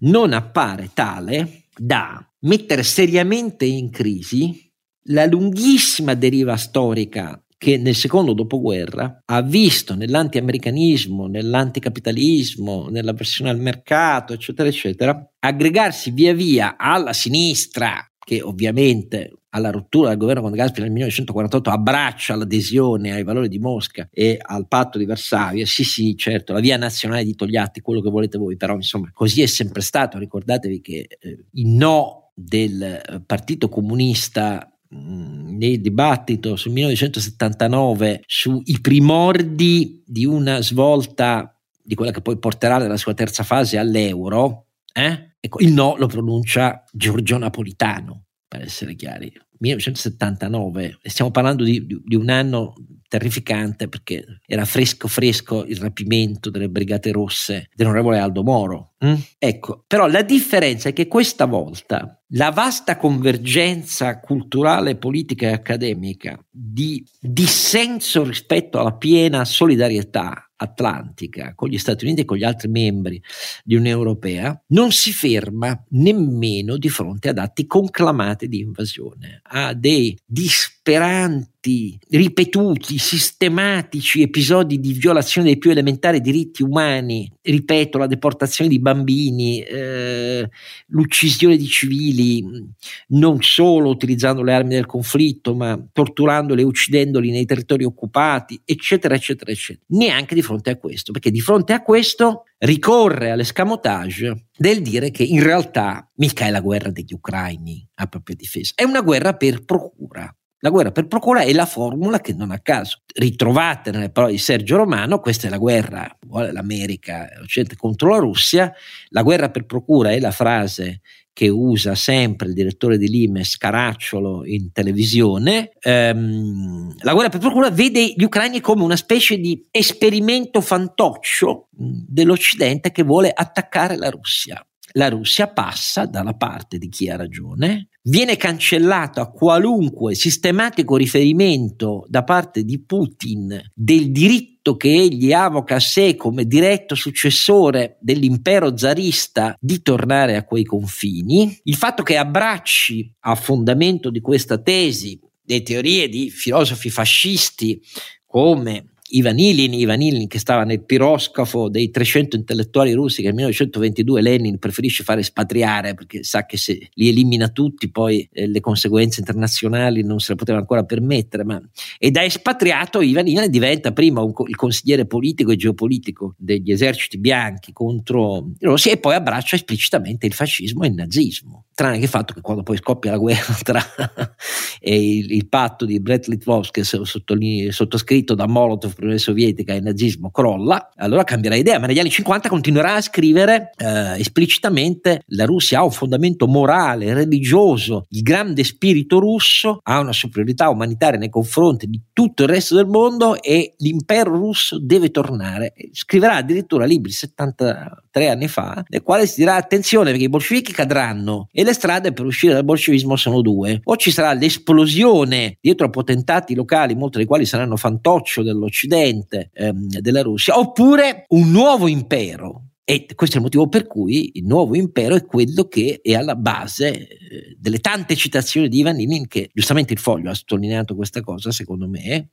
non appare tale da mettere seriamente in crisi la lunghissima deriva storica che nel secondo dopoguerra ha visto nell'anti-americanismo, nell'anticapitalismo, nella versione al mercato, eccetera, eccetera, aggregarsi via via alla sinistra, che ovviamente alla rottura del governo con De Gasperi nel 1948 abbraccia l'adesione ai valori di Mosca e al patto di Varsavia, sì sì certo, la via nazionale di Togliatti, quello che volete voi, però insomma così è sempre stato, ricordatevi che eh, il no del eh, Partito Comunista nel dibattito sul 1979 sui primordi di una svolta di quella che poi porterà nella sua terza fase all'euro, eh? ecco, il no lo pronuncia Giorgio Napolitano, per essere chiari. 1979, stiamo parlando di, di, di, un anno terrificante perché era fresco fresco il rapimento delle brigate rosse dell'onorevole Aldo Moro. Mm? Ecco, però la differenza è che questa volta la vasta convergenza culturale, politica e accademica di dissenso rispetto alla piena solidarietà atlantica con gli Stati Uniti e con gli altri membri di Unione Europea non si ferma nemmeno di fronte ad atti conclamati di invasione, a dei disperanti ripetuti, sistematici episodi di violazione dei più elementari diritti umani, ripeto, la deportazione di bambini, eh, l'uccisione di civili, non solo utilizzando le armi del conflitto, ma torturandoli e uccidendoli nei territori occupati, eccetera, eccetera, eccetera. Neanche di fronte a questo, perché di fronte a questo ricorre all'escamotage del dire che in realtà mica è la guerra degli ucraini a propria difesa, è una guerra per procura. La guerra per procura è la formula che non a caso ritrovate nelle parole di Sergio Romano, questa è la guerra, vuole l'America l'Occidente contro la Russia, la guerra per procura è la frase che usa sempre il direttore di Limes Caracciolo in televisione, ehm, la guerra per procura vede gli ucraini come una specie di esperimento fantoccio dell'Occidente che vuole attaccare la Russia la Russia passa dalla parte di chi ha ragione, viene cancellato a qualunque sistematico riferimento da parte di Putin del diritto che egli avoca a sé come diretto successore dell'impero zarista di tornare a quei confini, il fatto che abbracci a fondamento di questa tesi le teorie di filosofi fascisti come Ivan Ilin, Ivan Ilin che stava nel piroscafo dei 300 intellettuali russi che nel 1922 Lenin preferisce fare espatriare perché sa che se li elimina tutti poi eh, le conseguenze internazionali non se le poteva ancora permettere ma... e da espatriato Ivan Ilin diventa prima un, il consigliere politico e geopolitico degli eserciti bianchi contro i rossi e poi abbraccia esplicitamente il fascismo e il nazismo tranne che il fatto che quando poi scoppia la guerra tra il, il, patto di Brest-Litovsk sottoscritto da Molotov l'Unione Sovietica e il nazismo crolla, allora cambierà idea, ma negli anni 50 continuerà a scrivere eh, esplicitamente la Russia ha un fondamento morale, religioso, il grande spirito russo ha una superiorità umanitaria nei confronti di tutto il resto del mondo e l'impero russo deve tornare. Scriverà addirittura libri 73 anni fa, nel quale si dirà attenzione perché i bolscevichi cadranno e le strade per uscire dal bolscevismo sono due. O ci sarà l'esplosione dietro a potentati locali, molti dei quali saranno fantoccio dell'Occidente, ehm, della Russia, oppure un nuovo impero. E questo è il motivo per cui il nuovo impero è quello che è alla base eh, delle tante citazioni di Ivan Ilin, che giustamente il foglio ha sottolineato questa cosa, secondo me,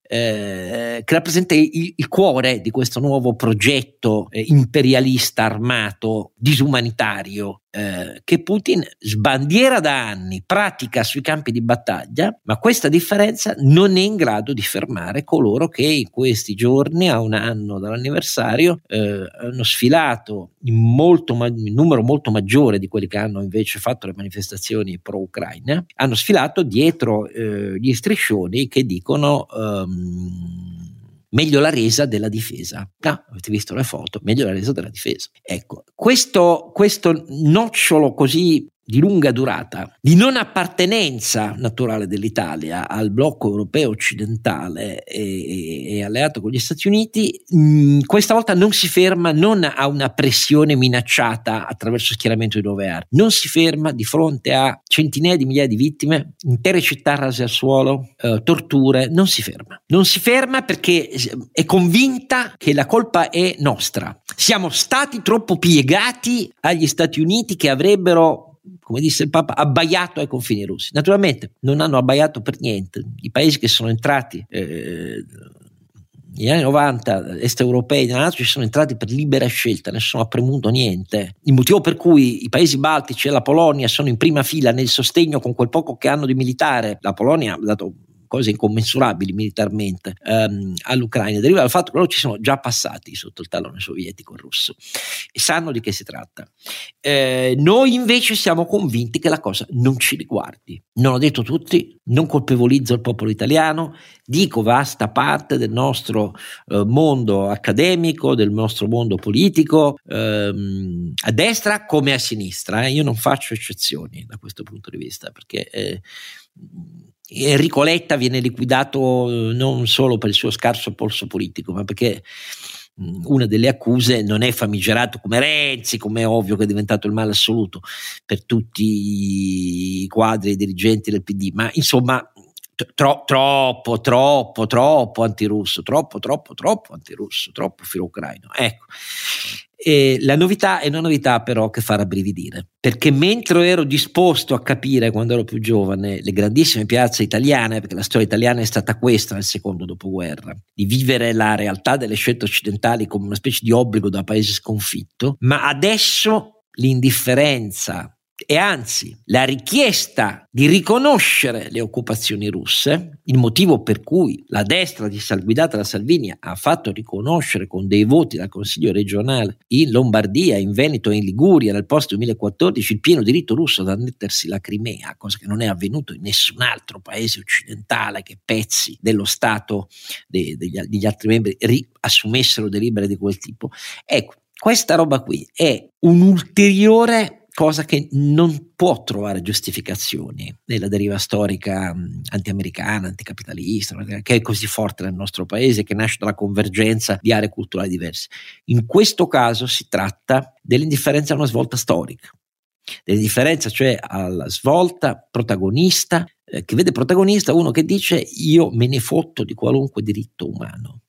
eh, che rappresenta il, il, cuore di questo nuovo progetto eh, imperialista armato disumanitario eh, che Putin sbandiera da anni, pratica sui campi di battaglia, ma questa differenza non è in grado di fermare coloro che in questi giorni, a un anno dall'anniversario, eh, hanno sfilato in, molto, in numero molto maggiore di quelli che hanno invece fatto le manifestazioni pro-Ucraina, hanno sfilato dietro eh, gli striscioni che dicono... Um, meglio la resa della difesa. Ah, avete visto le foto, meglio la resa della difesa. Ecco, questo, questo nocciolo così di lunga durata, di non appartenenza naturale dell'Italia al blocco europeo occidentale e, e alleato con gli Stati Uniti, mh, questa volta non si ferma non a una pressione minacciata attraverso schieramento di nuove armi, non si ferma di fronte a centinaia di migliaia di vittime, intere città rase al suolo, eh, torture, non si ferma. Non si ferma perché è convinta che la colpa è nostra. Siamo stati troppo piegati agli Stati Uniti che avrebbero come disse il Papa, abbaiato ai confini russi. Naturalmente non hanno abbaiato per niente. I paesi che sono entrati eh, negli anni 90 est europei nella Nato ci sono entrati per libera scelta, nessuno ha premuto niente. Il motivo per cui i paesi baltici e la Polonia sono in prima fila nel sostegno con quel poco che hanno di militare, la Polonia ha dato cose incommensurabili militarmente ehm, all'Ucraina, deriva dal fatto che loro ci sono già passati sotto il tallone sovietico russo e sanno di che si tratta. Eh, noi invece siamo convinti che la cosa non ci riguardi. Non ho detto tutti, non colpevolizzo il popolo italiano, dico vasta parte del nostro eh, mondo accademico, del nostro mondo politico, ehm, a destra come a sinistra. Eh. Io non faccio eccezioni da questo punto di vista perché eh, Enrico Letta viene liquidato eh, non solo per il suo scarso polso politico, ma perché mm, una delle accuse non è famigerato come Renzi, come è ovvio che è diventato il male assoluto per tutti i quadri e i dirigenti del PD, ma insomma tro, troppo, troppo, troppo antirusso, troppo, troppo, troppo antirusso, troppo filo ucraino. Ecco. E la novità è una novità però che fa rabbrividire, perché mentre ero disposto a capire quando ero più giovane le grandissime piazze italiane, perché la storia italiana è stata questa nel secondo dopoguerra, di vivere la realtà delle scelte occidentali come una specie di obbligo da paese sconfitto, ma adesso l'indifferenza e anzi la richiesta di riconoscere le occupazioni russe, il motivo per cui la destra di guidata da Salvini ha fatto riconoscere con dei voti dal Consiglio regionale in Lombardia, in Veneto e in Liguria nel post 2014 il pieno diritto russo ad annettersi la Crimea, cosa che non è avvenuto in nessun altro paese occidentale che pezzi dello Stato de, degli, degli altri membri riassumessero delibere di quel tipo. Ecco, questa roba qui è un ulteriore cosa che non può trovare giustificazioni nella deriva storica anti-americana, anticapitalista, che è così forte nel nostro paese, che nasce dalla convergenza di aree culturali diverse. In questo caso si tratta dell'indifferenza a una svolta storica, dell'indifferenza cioè alla svolta protagonista, eh, che vede protagonista uno che dice io me ne fotto di qualunque diritto umano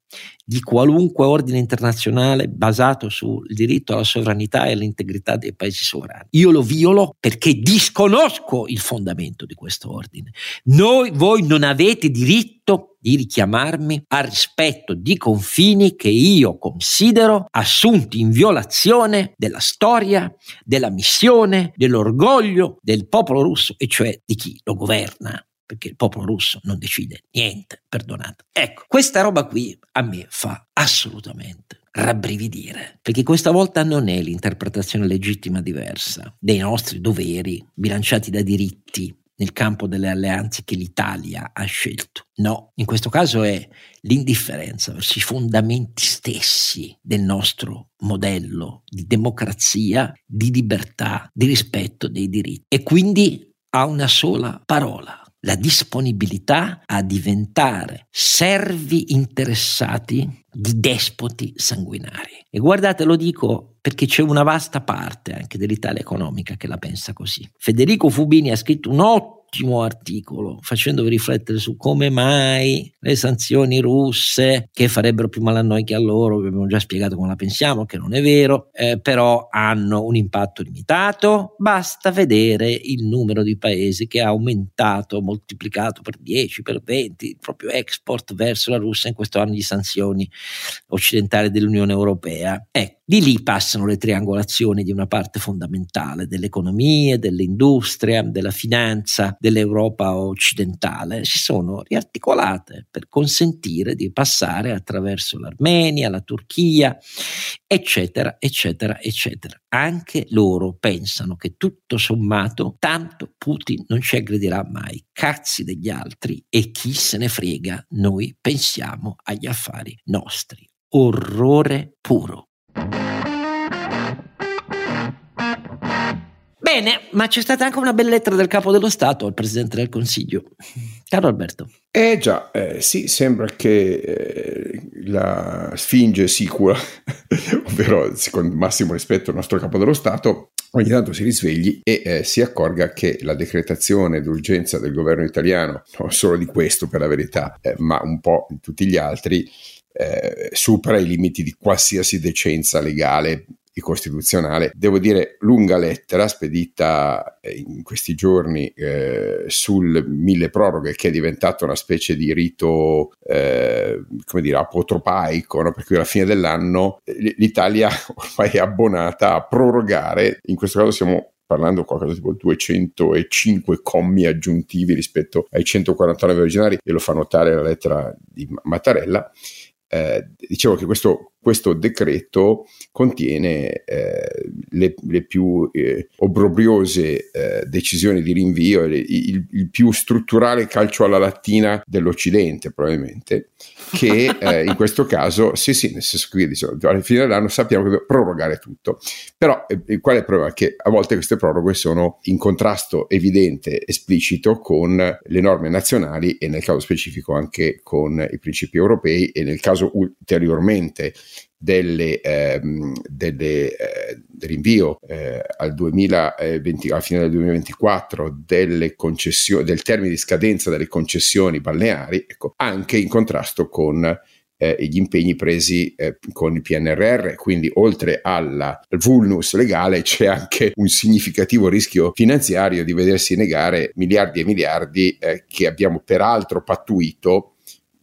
di qualunque ordine internazionale basato sul diritto alla sovranità e all'integrità dei paesi sovrani. Io lo violo perché disconosco il fondamento di questo ordine. Noi, voi non avete diritto di richiamarmi al rispetto di confini che io considero assunti in violazione della storia, della missione, dell'orgoglio del popolo russo, e cioè di chi lo governa perché il popolo russo non decide niente, perdonate. Ecco, questa roba qui a me fa assolutamente rabbrividire, perché questa volta non è l'interpretazione legittima diversa dei nostri doveri bilanciati da diritti nel campo delle alleanze che l'Italia ha scelto. No, in questo caso è l'indifferenza verso i fondamenti stessi del nostro modello di democrazia, di libertà, di rispetto dei diritti. E quindi ha una sola parola, la disponibilità a diventare servi interessati di despoti sanguinari. E guardate, lo dico perché c'è una vasta parte anche dell'Italia economica che la pensa così. Federico Fubini ha scritto un ottimo ottimo articolo facendovi riflettere su come mai le sanzioni russe, che farebbero più male a noi che a loro, vi abbiamo già spiegato come la pensiamo, che non è vero, eh, però hanno un impatto limitato. Basta vedere il numero di paesi che ha aumentato, moltiplicato per 10, per 20, il proprio export verso la Russia in questo anno di sanzioni occidentali dell'Unione Europea. Ecco, di lì passano le triangolazioni di una parte fondamentale dell'economia, dell'industria, della finanza dell'Europa occidentale. Si sono riarticolate per consentire di passare attraverso l'Armenia, la Turchia, eccetera, eccetera, eccetera. Anche loro pensano che tutto sommato tanto Putin non ci aggredirà mai. Cazzi degli altri e chi se ne frega, noi pensiamo agli affari nostri. Orrore puro. Bene, ma c'è stata anche una bella lettera del capo dello Stato al Presidente del Consiglio. Caro Alberto. Eh già, eh, sì, sembra che eh, la Sfinge sicura, ovvero con massimo rispetto al nostro capo dello Stato, ogni tanto si risvegli e eh, si accorga che la decretazione d'urgenza del governo italiano, non solo di questo per la verità, eh, ma un po' di tutti gli altri, eh, supera i limiti di qualsiasi decenza legale e costituzionale. Devo dire, lunga lettera spedita eh, in questi giorni eh, sul mille proroghe, che è diventato una specie di rito, eh, come dire, apotropaico, no? per cui alla fine dell'anno l'Italia ormai è abbonata a prorogare, in questo caso siamo parlando qualcosa tipo 205 commi aggiuntivi rispetto ai 149 originari, e lo fa notare la lettera di Mattarella eh, dicevo che questo, questo, decreto contiene eh, le, le, più eh, obbrobriose eh, decisioni di rinvio, il, il, più strutturale calcio alla lattina dell'Occidente probabilmente, che eh, in questo caso, sì sì, nel senso che diciamo, alla fine dell'anno sappiamo che dobbiamo prorogare tutto, però eh, qual è il problema? Che a volte queste proroghe sono in contrasto evidente, esplicito con le norme nazionali e nel caso specifico anche con i principi europei e nel caso ulteriormente delle, ehm, delle, eh, rinvio eh, al 2020, alla fine del 2024 del termine di scadenza delle concessioni balneari, ecco, anche in contrasto con eh, gli impegni presi eh, con il PNRR, quindi oltre al vulnus legale c'è anche un significativo rischio finanziario di vedersi negare miliardi e miliardi eh, che abbiamo peraltro pattuito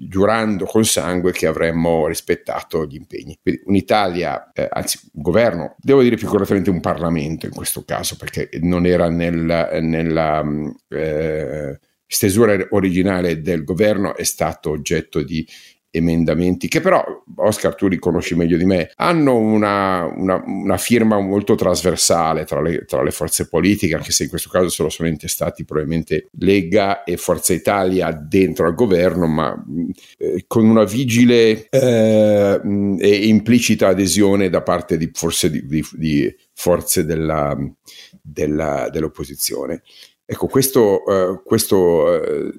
giurando con sangue che avremmo rispettato gli impegni. Quindi un'Italia, eh, anzi un governo, devo dire più correttamente un Parlamento in questo caso, perché non era nel, nella eh, stesura originale del governo, è stato oggetto di emendamenti che però, Oscar, tu li conosci meglio di me, hanno una, una, una firma molto trasversale tra le, tra le, forze politiche, anche se in questo caso sono solamente stati probabilmente Lega e Forza Italia dentro al governo, ma eh, con una vigile eh, e implicita adesione da parte di forse di, di, di forze della, della, dell'opposizione. Ecco, questo, uh, questo uh,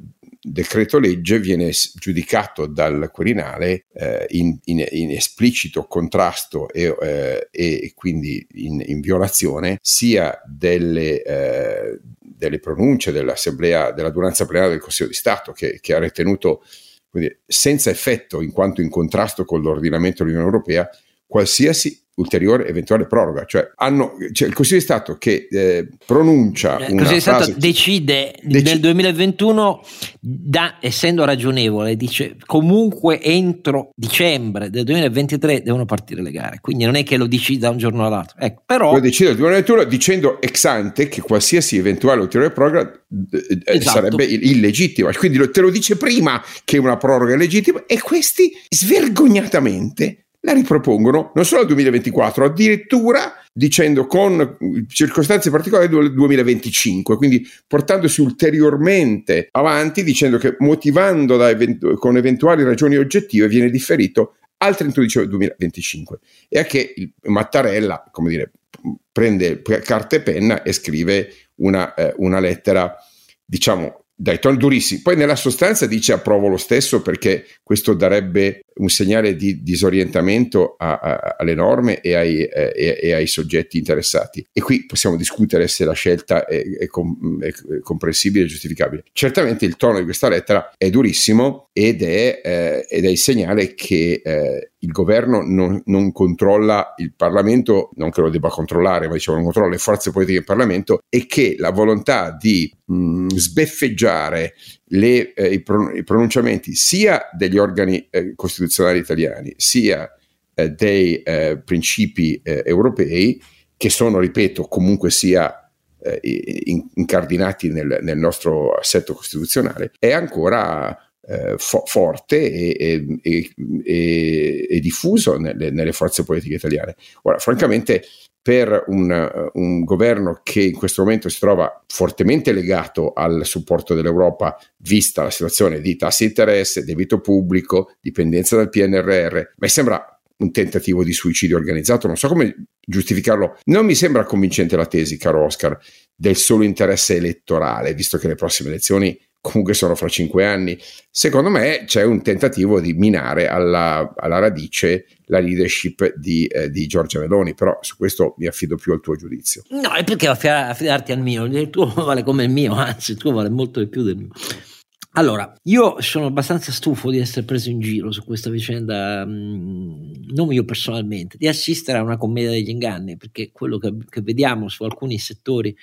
decreto legge viene giudicato dal Quirinale eh, in, in, in, esplicito contrasto e, eh, e quindi in, in, violazione sia delle, eh, delle pronunce dell'Assemblea, dell'adunanza plenaria del Consiglio di Stato che, che ha ritenuto dire, senza effetto in quanto in contrasto con l'ordinamento dell'Unione Europea qualsiasi ulteriore eventuale proroga. Cioè, hanno, cioè il Consiglio di Stato che eh, pronuncia il Consiglio di Stato decide dec- nel 2021, da, essendo ragionevole, dice comunque entro dicembre del 2023 devono partire le gare. Quindi non è che lo decide da un giorno all'altro. Ecco, però, lo decide nel 2021 dicendo ex ante che qualsiasi eventuale ulteriore proroga eh, eh, esatto. sarebbe illegittima. Quindi te lo dice prima che una proroga è legittima e questi svergognatamente la ripropongono non solo al 2024, addirittura dicendo con circostanze particolari del 2025, quindi portandosi ulteriormente avanti dicendo che motivando event- con eventuali ragioni oggettive viene differito al 31 dicembre 2025 e a che Mattarella, come dire, prende carta e penna e scrive una, eh, una lettera diciamo dai toni durissimi. Poi nella sostanza dice approvo lo stesso perché questo darebbe un segnale di disorientamento a, a, alle norme e ai, eh, e ai, soggetti interessati. E qui possiamo discutere se la scelta è, è, com, è, comprensibile e giustificabile. Certamente il tono di questa lettera è durissimo ed è, eh, ed è il segnale che eh, il governo non, non, controlla il Parlamento, non che lo debba controllare, ma diciamo non controlla le forze politiche del Parlamento e che la volontà di mh, sbeffeggiare le, eh, i, pron- i, pronunciamenti sia degli organi eh, costituzionali italiani sia eh, dei eh, principi eh, europei che sono, ripeto, comunque sia eh, in- incardinati nel, nel, nostro assetto costituzionale, è ancora fo- forte e, e, e, e diffuso nelle, nelle, forze politiche italiane. Ora, francamente, per un, un, governo che in questo momento si trova fortemente legato al supporto dell'Europa, vista la situazione di tassi di interesse, debito pubblico, dipendenza dal PNRR, mi sembra un tentativo di suicidio organizzato, non so come giustificarlo. Non mi sembra convincente la tesi, caro Oscar, del solo interesse elettorale, visto che le prossime elezioni comunque sono fra cinque anni. Secondo me c'è un tentativo di minare alla, alla radice la leadership di, eh, di, Giorgia Meloni, però su questo mi affido più al tuo giudizio. No, è perché affidarti al mio, il tuo vale come il mio, anzi il tuo vale molto di più del mio. Allora, io sono abbastanza stufo di essere preso in giro su questa vicenda, mm, non io personalmente, di assistere a una commedia degli inganni, perché quello che, che vediamo su alcuni settori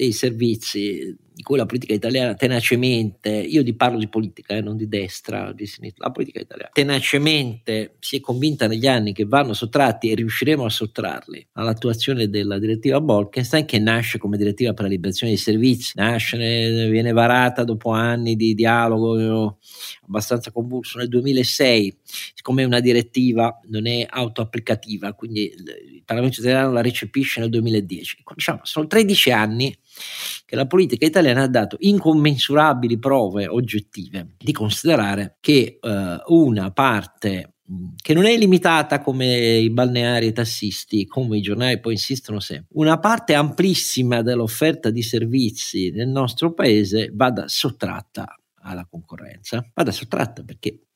dei servizi di cui la politica italiana tenacemente, io ti parlo di politica, eh, non di destra, di sinistra, la politica italiana tenacemente si è convinta negli anni che vanno sottratti e riusciremo a sottrarli all'attuazione della direttiva Bolkestein che nasce come direttiva per la liberazione dei servizi, nasce, viene varata dopo anni di dialogo abbastanza convulso nel 2006, siccome una direttiva non è autoapplicativa, quindi il Parlamento italiano la recepisce nel 2010. Diciamo, sono 13 anni che la politica italiana ha dato incommensurabili prove oggettive di considerare che eh, una parte che non è limitata come i balneari e i tassisti, come i giornali poi insistono sempre, una parte amplissima dell'offerta di servizi nel nostro paese vada sottratta alla concorrenza, vada sottratta perché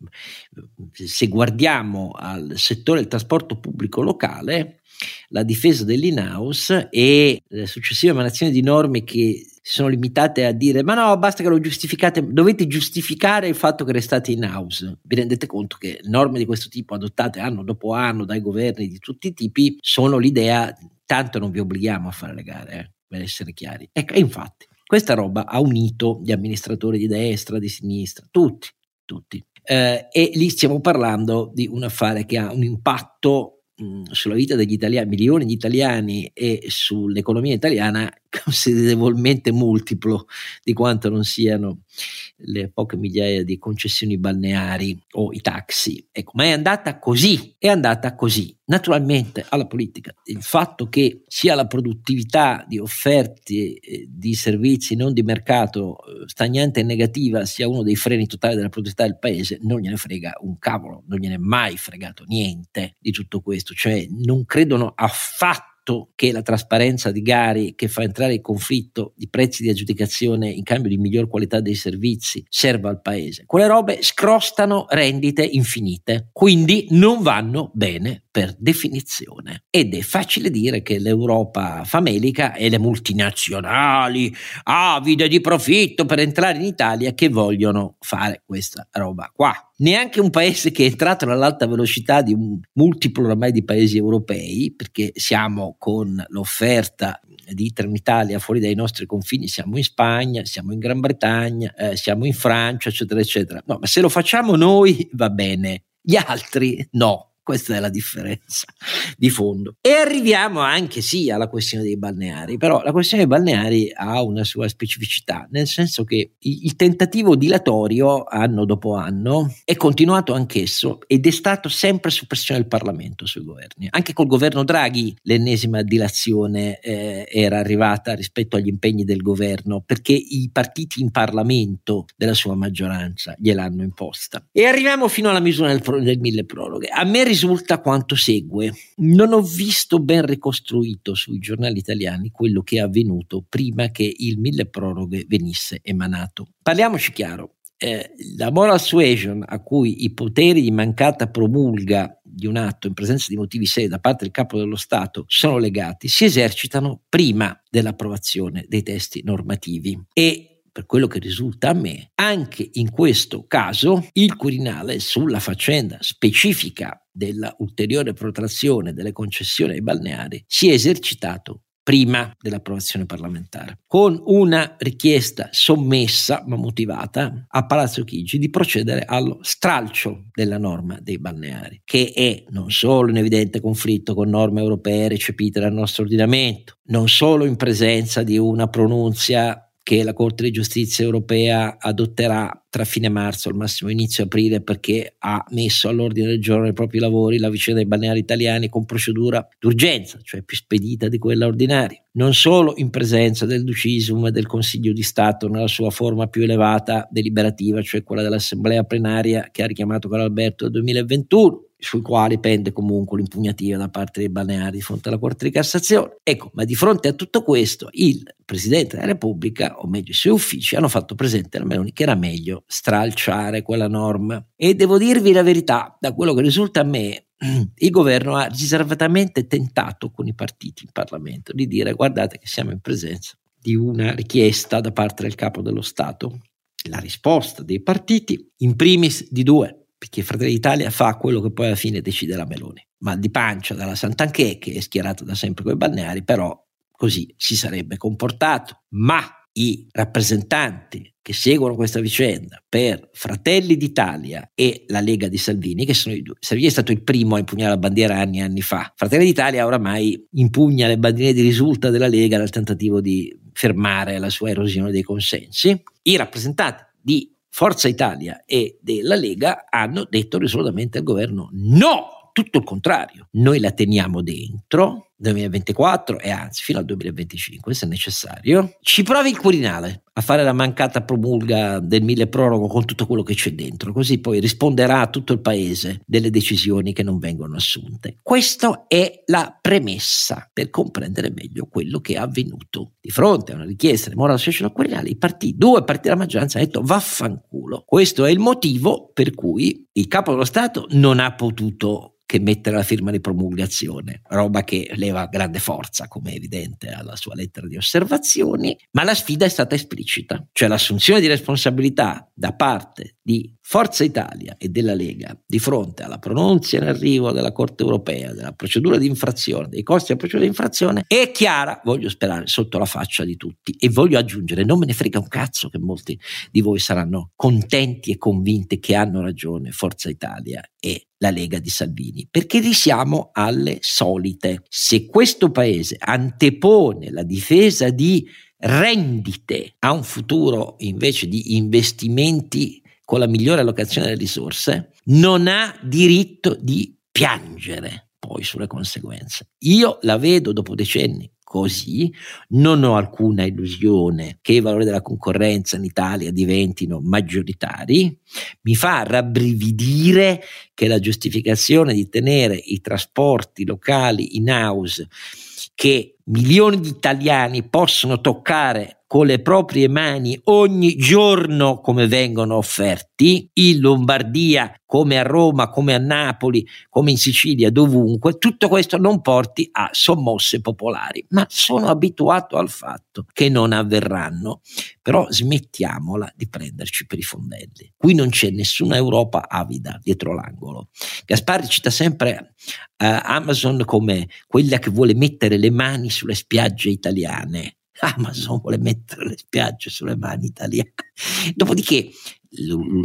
se guardiamo al settore del trasporto pubblico locale, la difesa dell'in-house e le successive emanazioni di norme che sono limitate a dire ma no basta che lo giustificate dovete giustificare il fatto che restate in house vi rendete conto che norme di questo tipo adottate anno dopo anno dai governi di tutti i tipi sono l'idea tanto non vi obblighiamo a fare le gare eh, per essere chiari. Ecco, infatti questa roba ha unito gli amministratori di destra, di sinistra, tutti, tutti. Eh, e lì stiamo parlando di un affare che ha un impatto mh, sulla vita degli italiani, milioni di italiani e sull'economia italiana considerevolmente multiplo di quanto non siano le poche migliaia di concessioni balneari o i taxi. Ecco, ma è andata così, è andata così. Naturalmente alla politica il fatto che sia la produttività di offerte di servizi non di mercato eh, stagnante e negativa sia uno dei freni totali della produttività del paese, non gliene frega un cavolo, non gliene è mai fregato niente di tutto questo, cioè non credono affatto fatto che la trasparenza di gare che fa entrare in conflitto i prezzi di aggiudicazione in cambio di miglior qualità dei servizi serva al paese. Quelle robe scrostano rendite infinite, quindi non vanno bene per definizione. Ed è facile dire che l'Europa famelica e le multinazionali avide di profitto per entrare in Italia che vogliono fare questa roba qua. Neanche un paese che è entrato nell'alta velocità di un multiplo ormai di paesi europei, perché siamo con l'offerta di Trenitalia fuori dai nostri confini, siamo in Spagna, siamo in Gran Bretagna, eh, siamo in Francia, eccetera, eccetera. No, ma se lo facciamo noi va bene, gli altri no. Questa è la differenza di fondo. E arriviamo anche sì alla questione dei balneari, però la questione dei balneari ha una sua specificità, nel senso che il tentativo dilatorio anno dopo anno è continuato anch'esso ed è stato sempre su pressione del Parlamento sui governi. Anche col governo Draghi l'ennesima dilazione eh, era arrivata rispetto agli impegni del governo perché i partiti in Parlamento della sua maggioranza gliel'hanno imposta. E arriviamo fino alla misura del, del mille proroghe. A me risulta quanto segue. Non ho visto ben ricostruito sui giornali italiani quello che è avvenuto prima che il mille proroghe venisse emanato. Parliamoci chiaro. Eh, la moral suasion a cui i poteri di mancata promulga di un atto in presenza di motivi seri da parte del capo dello Stato sono legati si esercitano prima dell'approvazione dei testi normativi e per quello che risulta a me, anche in questo caso il Quirinale sulla faccenda specifica della ulteriore protrazione delle concessioni ai balneari si è esercitato prima dell'approvazione parlamentare, con una richiesta sommessa ma motivata a Palazzo Chigi di procedere allo stralcio della norma dei balneari, che è non solo in evidente conflitto con norme europee recepite dal nostro ordinamento, non solo in presenza di una pronunzia che la Corte di giustizia europea adotterà tra fine marzo al massimo inizio aprile perché ha messo all'ordine del giorno dei propri lavori la vicenda dei balneari italiani con procedura d'urgenza, cioè più spedita di quella ordinaria. Non solo in presenza del Ducisum e del Consiglio di Stato nella sua forma più elevata deliberativa, cioè quella dell'Assemblea plenaria che ha richiamato Carlo Alberto nel 2021, sui quali pende comunque l'impugnativa da parte dei balneari di fronte alla Corte di Cassazione. Ecco, ma di fronte a tutto questo il Presidente della Repubblica, o meglio i suoi uffici, hanno fatto presente a Meloni che era meglio stralciare quella norma. E devo dirvi la verità, da quello che risulta a me, il governo ha riservatamente tentato con i partiti in Parlamento di dire guardate che siamo in presenza di una richiesta da parte del capo dello Stato. La risposta dei partiti, in primis di due, perché Fratelli d'Italia fa quello che poi alla fine decide la Meloni. Ma di pancia dalla Sant'Anché, che è schierata da sempre con i balneari, però così si sarebbe comportato. Ma i rappresentanti che seguono questa vicenda per Fratelli d'Italia e la Lega di Salvini, che sono i due. Salvini è stato il primo a impugnare la bandiera anni e anni fa. Fratelli d'Italia oramai impugna le bandiere di risulta della Lega nel tentativo di fermare la sua erosione dei consensi. I rappresentanti di Forza Italia e della Lega hanno detto risolutamente al governo no, tutto il contrario, noi la teniamo dentro, 2024 e anzi fino al 2025 se necessario. Ci provi il Quirinale a fare la mancata promulga del mille prorogo con tutto quello che c'è dentro, così poi risponderà a tutto il paese delle decisioni che non vengono assunte. Questa è la premessa per comprendere meglio quello che è avvenuto. Di fronte a una richiesta di moral association Quirinale, i partiti, due partiti della maggioranza hanno detto vaffanculo. Questo è il motivo per cui il capo dello Stato non ha potuto che mettere la firma di promulgazione, roba che leva grande forza, come è evidente alla sua lettera di osservazioni, ma la sfida è stata esplicita, cioè l'assunzione di responsabilità da parte di Forza Italia e della Lega di fronte alla pronuncia in arrivo della Corte europea, della procedura di infrazione, dei costi della procedura di infrazione, è chiara, voglio sperare, sotto la faccia di tutti. E voglio aggiungere, non me ne frega un cazzo che molti di voi saranno contenti e convinti che hanno ragione Forza Italia e la Lega di Salvini, perché risiamo alle solite. Se questo paese antepone la difesa di rendite a un futuro invece di investimenti con la migliore allocazione delle risorse, non ha diritto di piangere poi sulle conseguenze. Io la vedo dopo decenni così, non ho alcuna illusione che i valori della concorrenza in Italia diventino maggioritari, mi fa rabbrividire che la giustificazione di tenere i trasporti locali in house che milioni di italiani possono toccare con le proprie mani ogni giorno come vengono offerti in Lombardia, come a Roma, come a Napoli, come in Sicilia, dovunque, tutto questo non porti a sommosse popolari, ma sono abituato al fatto che non avverranno. Però smettiamola di prenderci per i fondelli. Qui non c'è nessuna Europa avida dietro l'angolo. Gasparri cita sempre uh, Amazon come quella che vuole mettere le mani sulle spiagge italiane. Amazon vuole mettere le spiagge sulle mani italiane. Dopodiché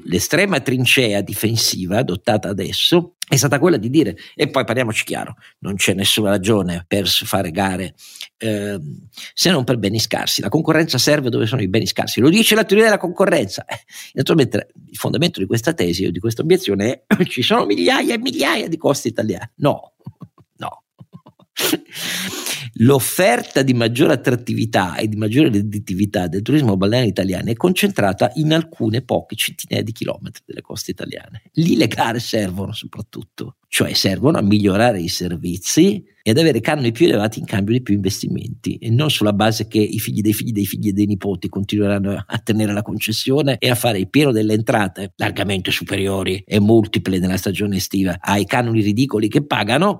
l'estrema trincea difensiva adottata adesso è stata quella di dire, e poi parliamoci chiaro, non c'è nessuna ragione per fare gare eh, se non per beni scarsi. La concorrenza serve dove sono i beni scarsi. Lo dice la teoria della concorrenza. Eh, naturalmente il fondamento di questa tesi o di questa obiezione è ci sono migliaia e migliaia di costi italiani. No, no. L'offerta di maggiore attrattività e di maggiore redditività del turismo balneare italiano è concentrata in alcune poche centinaia di chilometri delle coste italiane. Lì le gare servono soprattutto, cioè servono a migliorare i servizi e ad avere canoni più elevati in cambio di più investimenti e non sulla base che i figli dei figli dei figli e dei nipoti continueranno a tenere la concessione e a fare il pieno delle entrate largamente superiori e multiple nella stagione estiva ai canoni ridicoli che pagano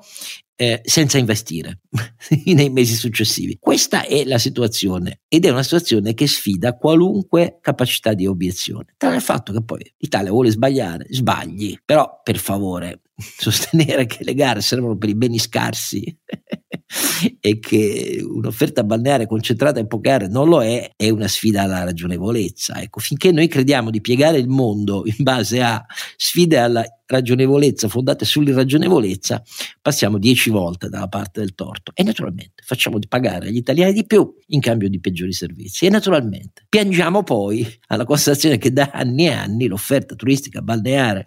eh, senza investire nei mesi successivi. Questa è la situazione ed è una situazione che sfida qualunque capacità di obiezione. Tra il fatto che poi l'Italia vuole sbagliare, sbagli, però per favore sostenere che le gare servono per i beni scarsi e che un'offerta balneare concentrata in poche aree non lo è, è una sfida alla ragionevolezza. Ecco, finché noi crediamo di piegare il mondo in base a sfide alla ragionevolezza fondate sull'irragionevolezza, passiamo dieci volte dalla parte del torto e naturalmente facciamo pagare agli italiani di più in cambio di peggiori servizi e naturalmente piangiamo poi alla constatazione che da anni e anni l'offerta turistica balneare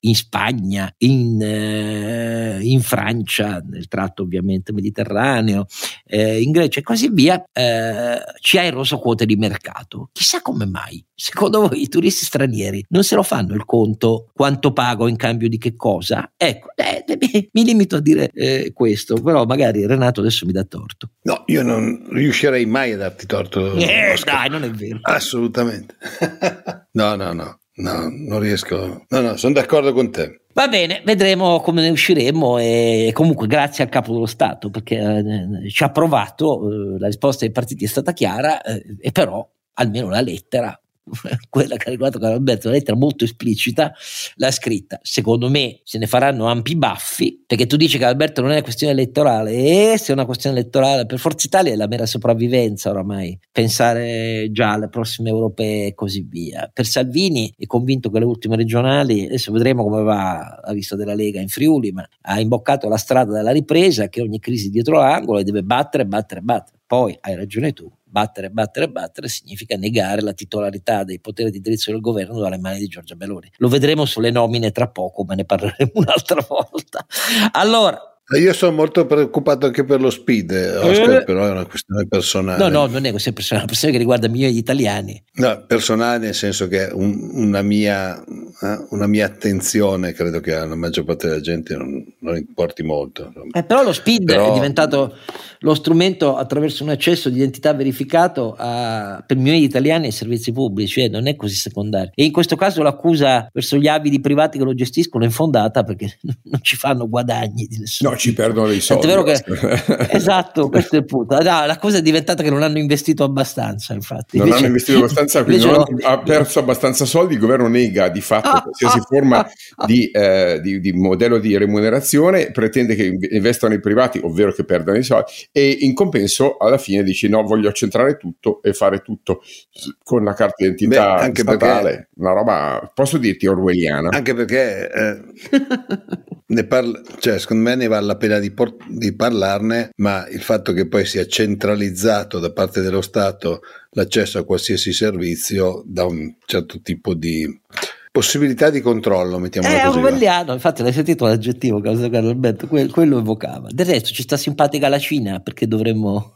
in Spagna, in, eh, in Francia, nel tratto ovviamente mediterraneo, eh, in Grecia e così via, eh, ci ha eroso quote di mercato. Chissà come mai. Secondo voi i turisti stranieri non se lo fanno il conto quanto pago in cambio di che cosa? Ecco, eh, eh mi limito a dire eh, questo, però magari Renato adesso mi dà torto. No, io non riuscirei mai a darti torto. Eh, dai, non è vero. Assolutamente. no, no, no. No, non riesco. No, no, sono d'accordo con te. Va bene, vedremo come ne usciremo e comunque grazie al capo dello Stato perché eh, ci ha provato, eh, la risposta dei partiti è stata chiara eh, e però almeno la lettera quella che ha riguardato Carlo Alberto, una lettera molto esplicita, l'ha scritta. Secondo me se ne faranno ampi baffi, perché tu dici che Alberto non è una questione elettorale, e se è una questione elettorale per Forza Italia è la mera sopravvivenza oramai, pensare già alle prossime europee e così via. Per Salvini è convinto che le ultime regionali, adesso vedremo come va la vista della Lega in Friuli, ma ha imboccato la strada della ripresa, che ogni crisi dietro l'angolo e deve battere, battere, battere. Poi hai ragione tu, battere, battere, battere significa negare la titolarità dei poteri di indirizzo del governo dalle mani di Giorgia Meloni. Lo vedremo sulle nomine tra poco, ma ne parleremo un'altra volta. Allora, Io sono molto preoccupato anche per lo speed, Oscar, eh. però è una questione personale. No, no, non è questa persona, è una questione che riguarda milioni di italiani. No, personale nel senso che un, una, mia, eh, una, mia, attenzione credo che alla maggior parte della gente non, non importi molto. Eh, però lo speed però... è diventato lo strumento attraverso un accesso di identità verificato a, per milioni di italiani ai servizi pubblici, eh, non è così secondario. E in questo caso l'accusa verso gli avidi privati che lo gestiscono è infondata perché non ci fanno guadagni di nessuno. No, ci perdono dei soldi. Che, esatto, questo è il punto. No, la cosa è diventata che non hanno investito abbastanza, infatti. Non invece, hanno investito abbastanza, quindi non ha perso abbastanza soldi, il governo nega di fatto ah, qualsiasi ah, forma ah, di, eh, di, di modello di remunerazione, pretende che investano i privati, ovvero che perdano i soldi e in compenso alla fine dici no, voglio accentrare tutto e fare tutto con la carta d'identità Beh, anche statale, perché, una roba, posso dirti, orwelliana. Anche perché eh, ne parla, cioè, secondo me ne vale la pena di, por- di parlarne, ma il fatto che poi sia centralizzato da parte dello Stato l'accesso a qualsiasi servizio dà un certo tipo di possibilità di controllo, mettiamo eh, così. È orwelliano, infatti l'hai sentito l'aggettivo che ha usato Carlo Alberto, quello evocava. Del resto ci sta simpatica la Cina perché dovremmo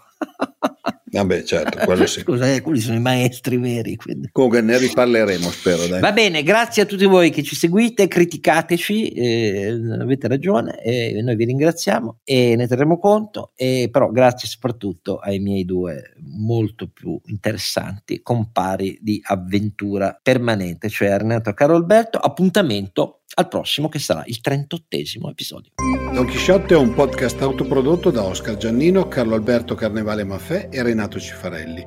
Vabbè, certo, quello sì. Scusa, eh, quelli sono i maestri veri. Quindi. Comunque ne riparleremo, spero. Dai. Va bene, grazie a tutti voi che ci seguite, criticateci, eh, avete ragione, eh, noi vi ringraziamo e ne terremo conto, e, però grazie soprattutto ai miei due molto più interessanti compari di avventura permanente, cioè Renato Caro Alberto. Appuntamento al prossimo che sarà il 38 episodio. Don Chisciotte è un podcast autoprodotto da Oscar Giannino, Carlo Alberto Carnevale Maffè e Renato Cifarelli,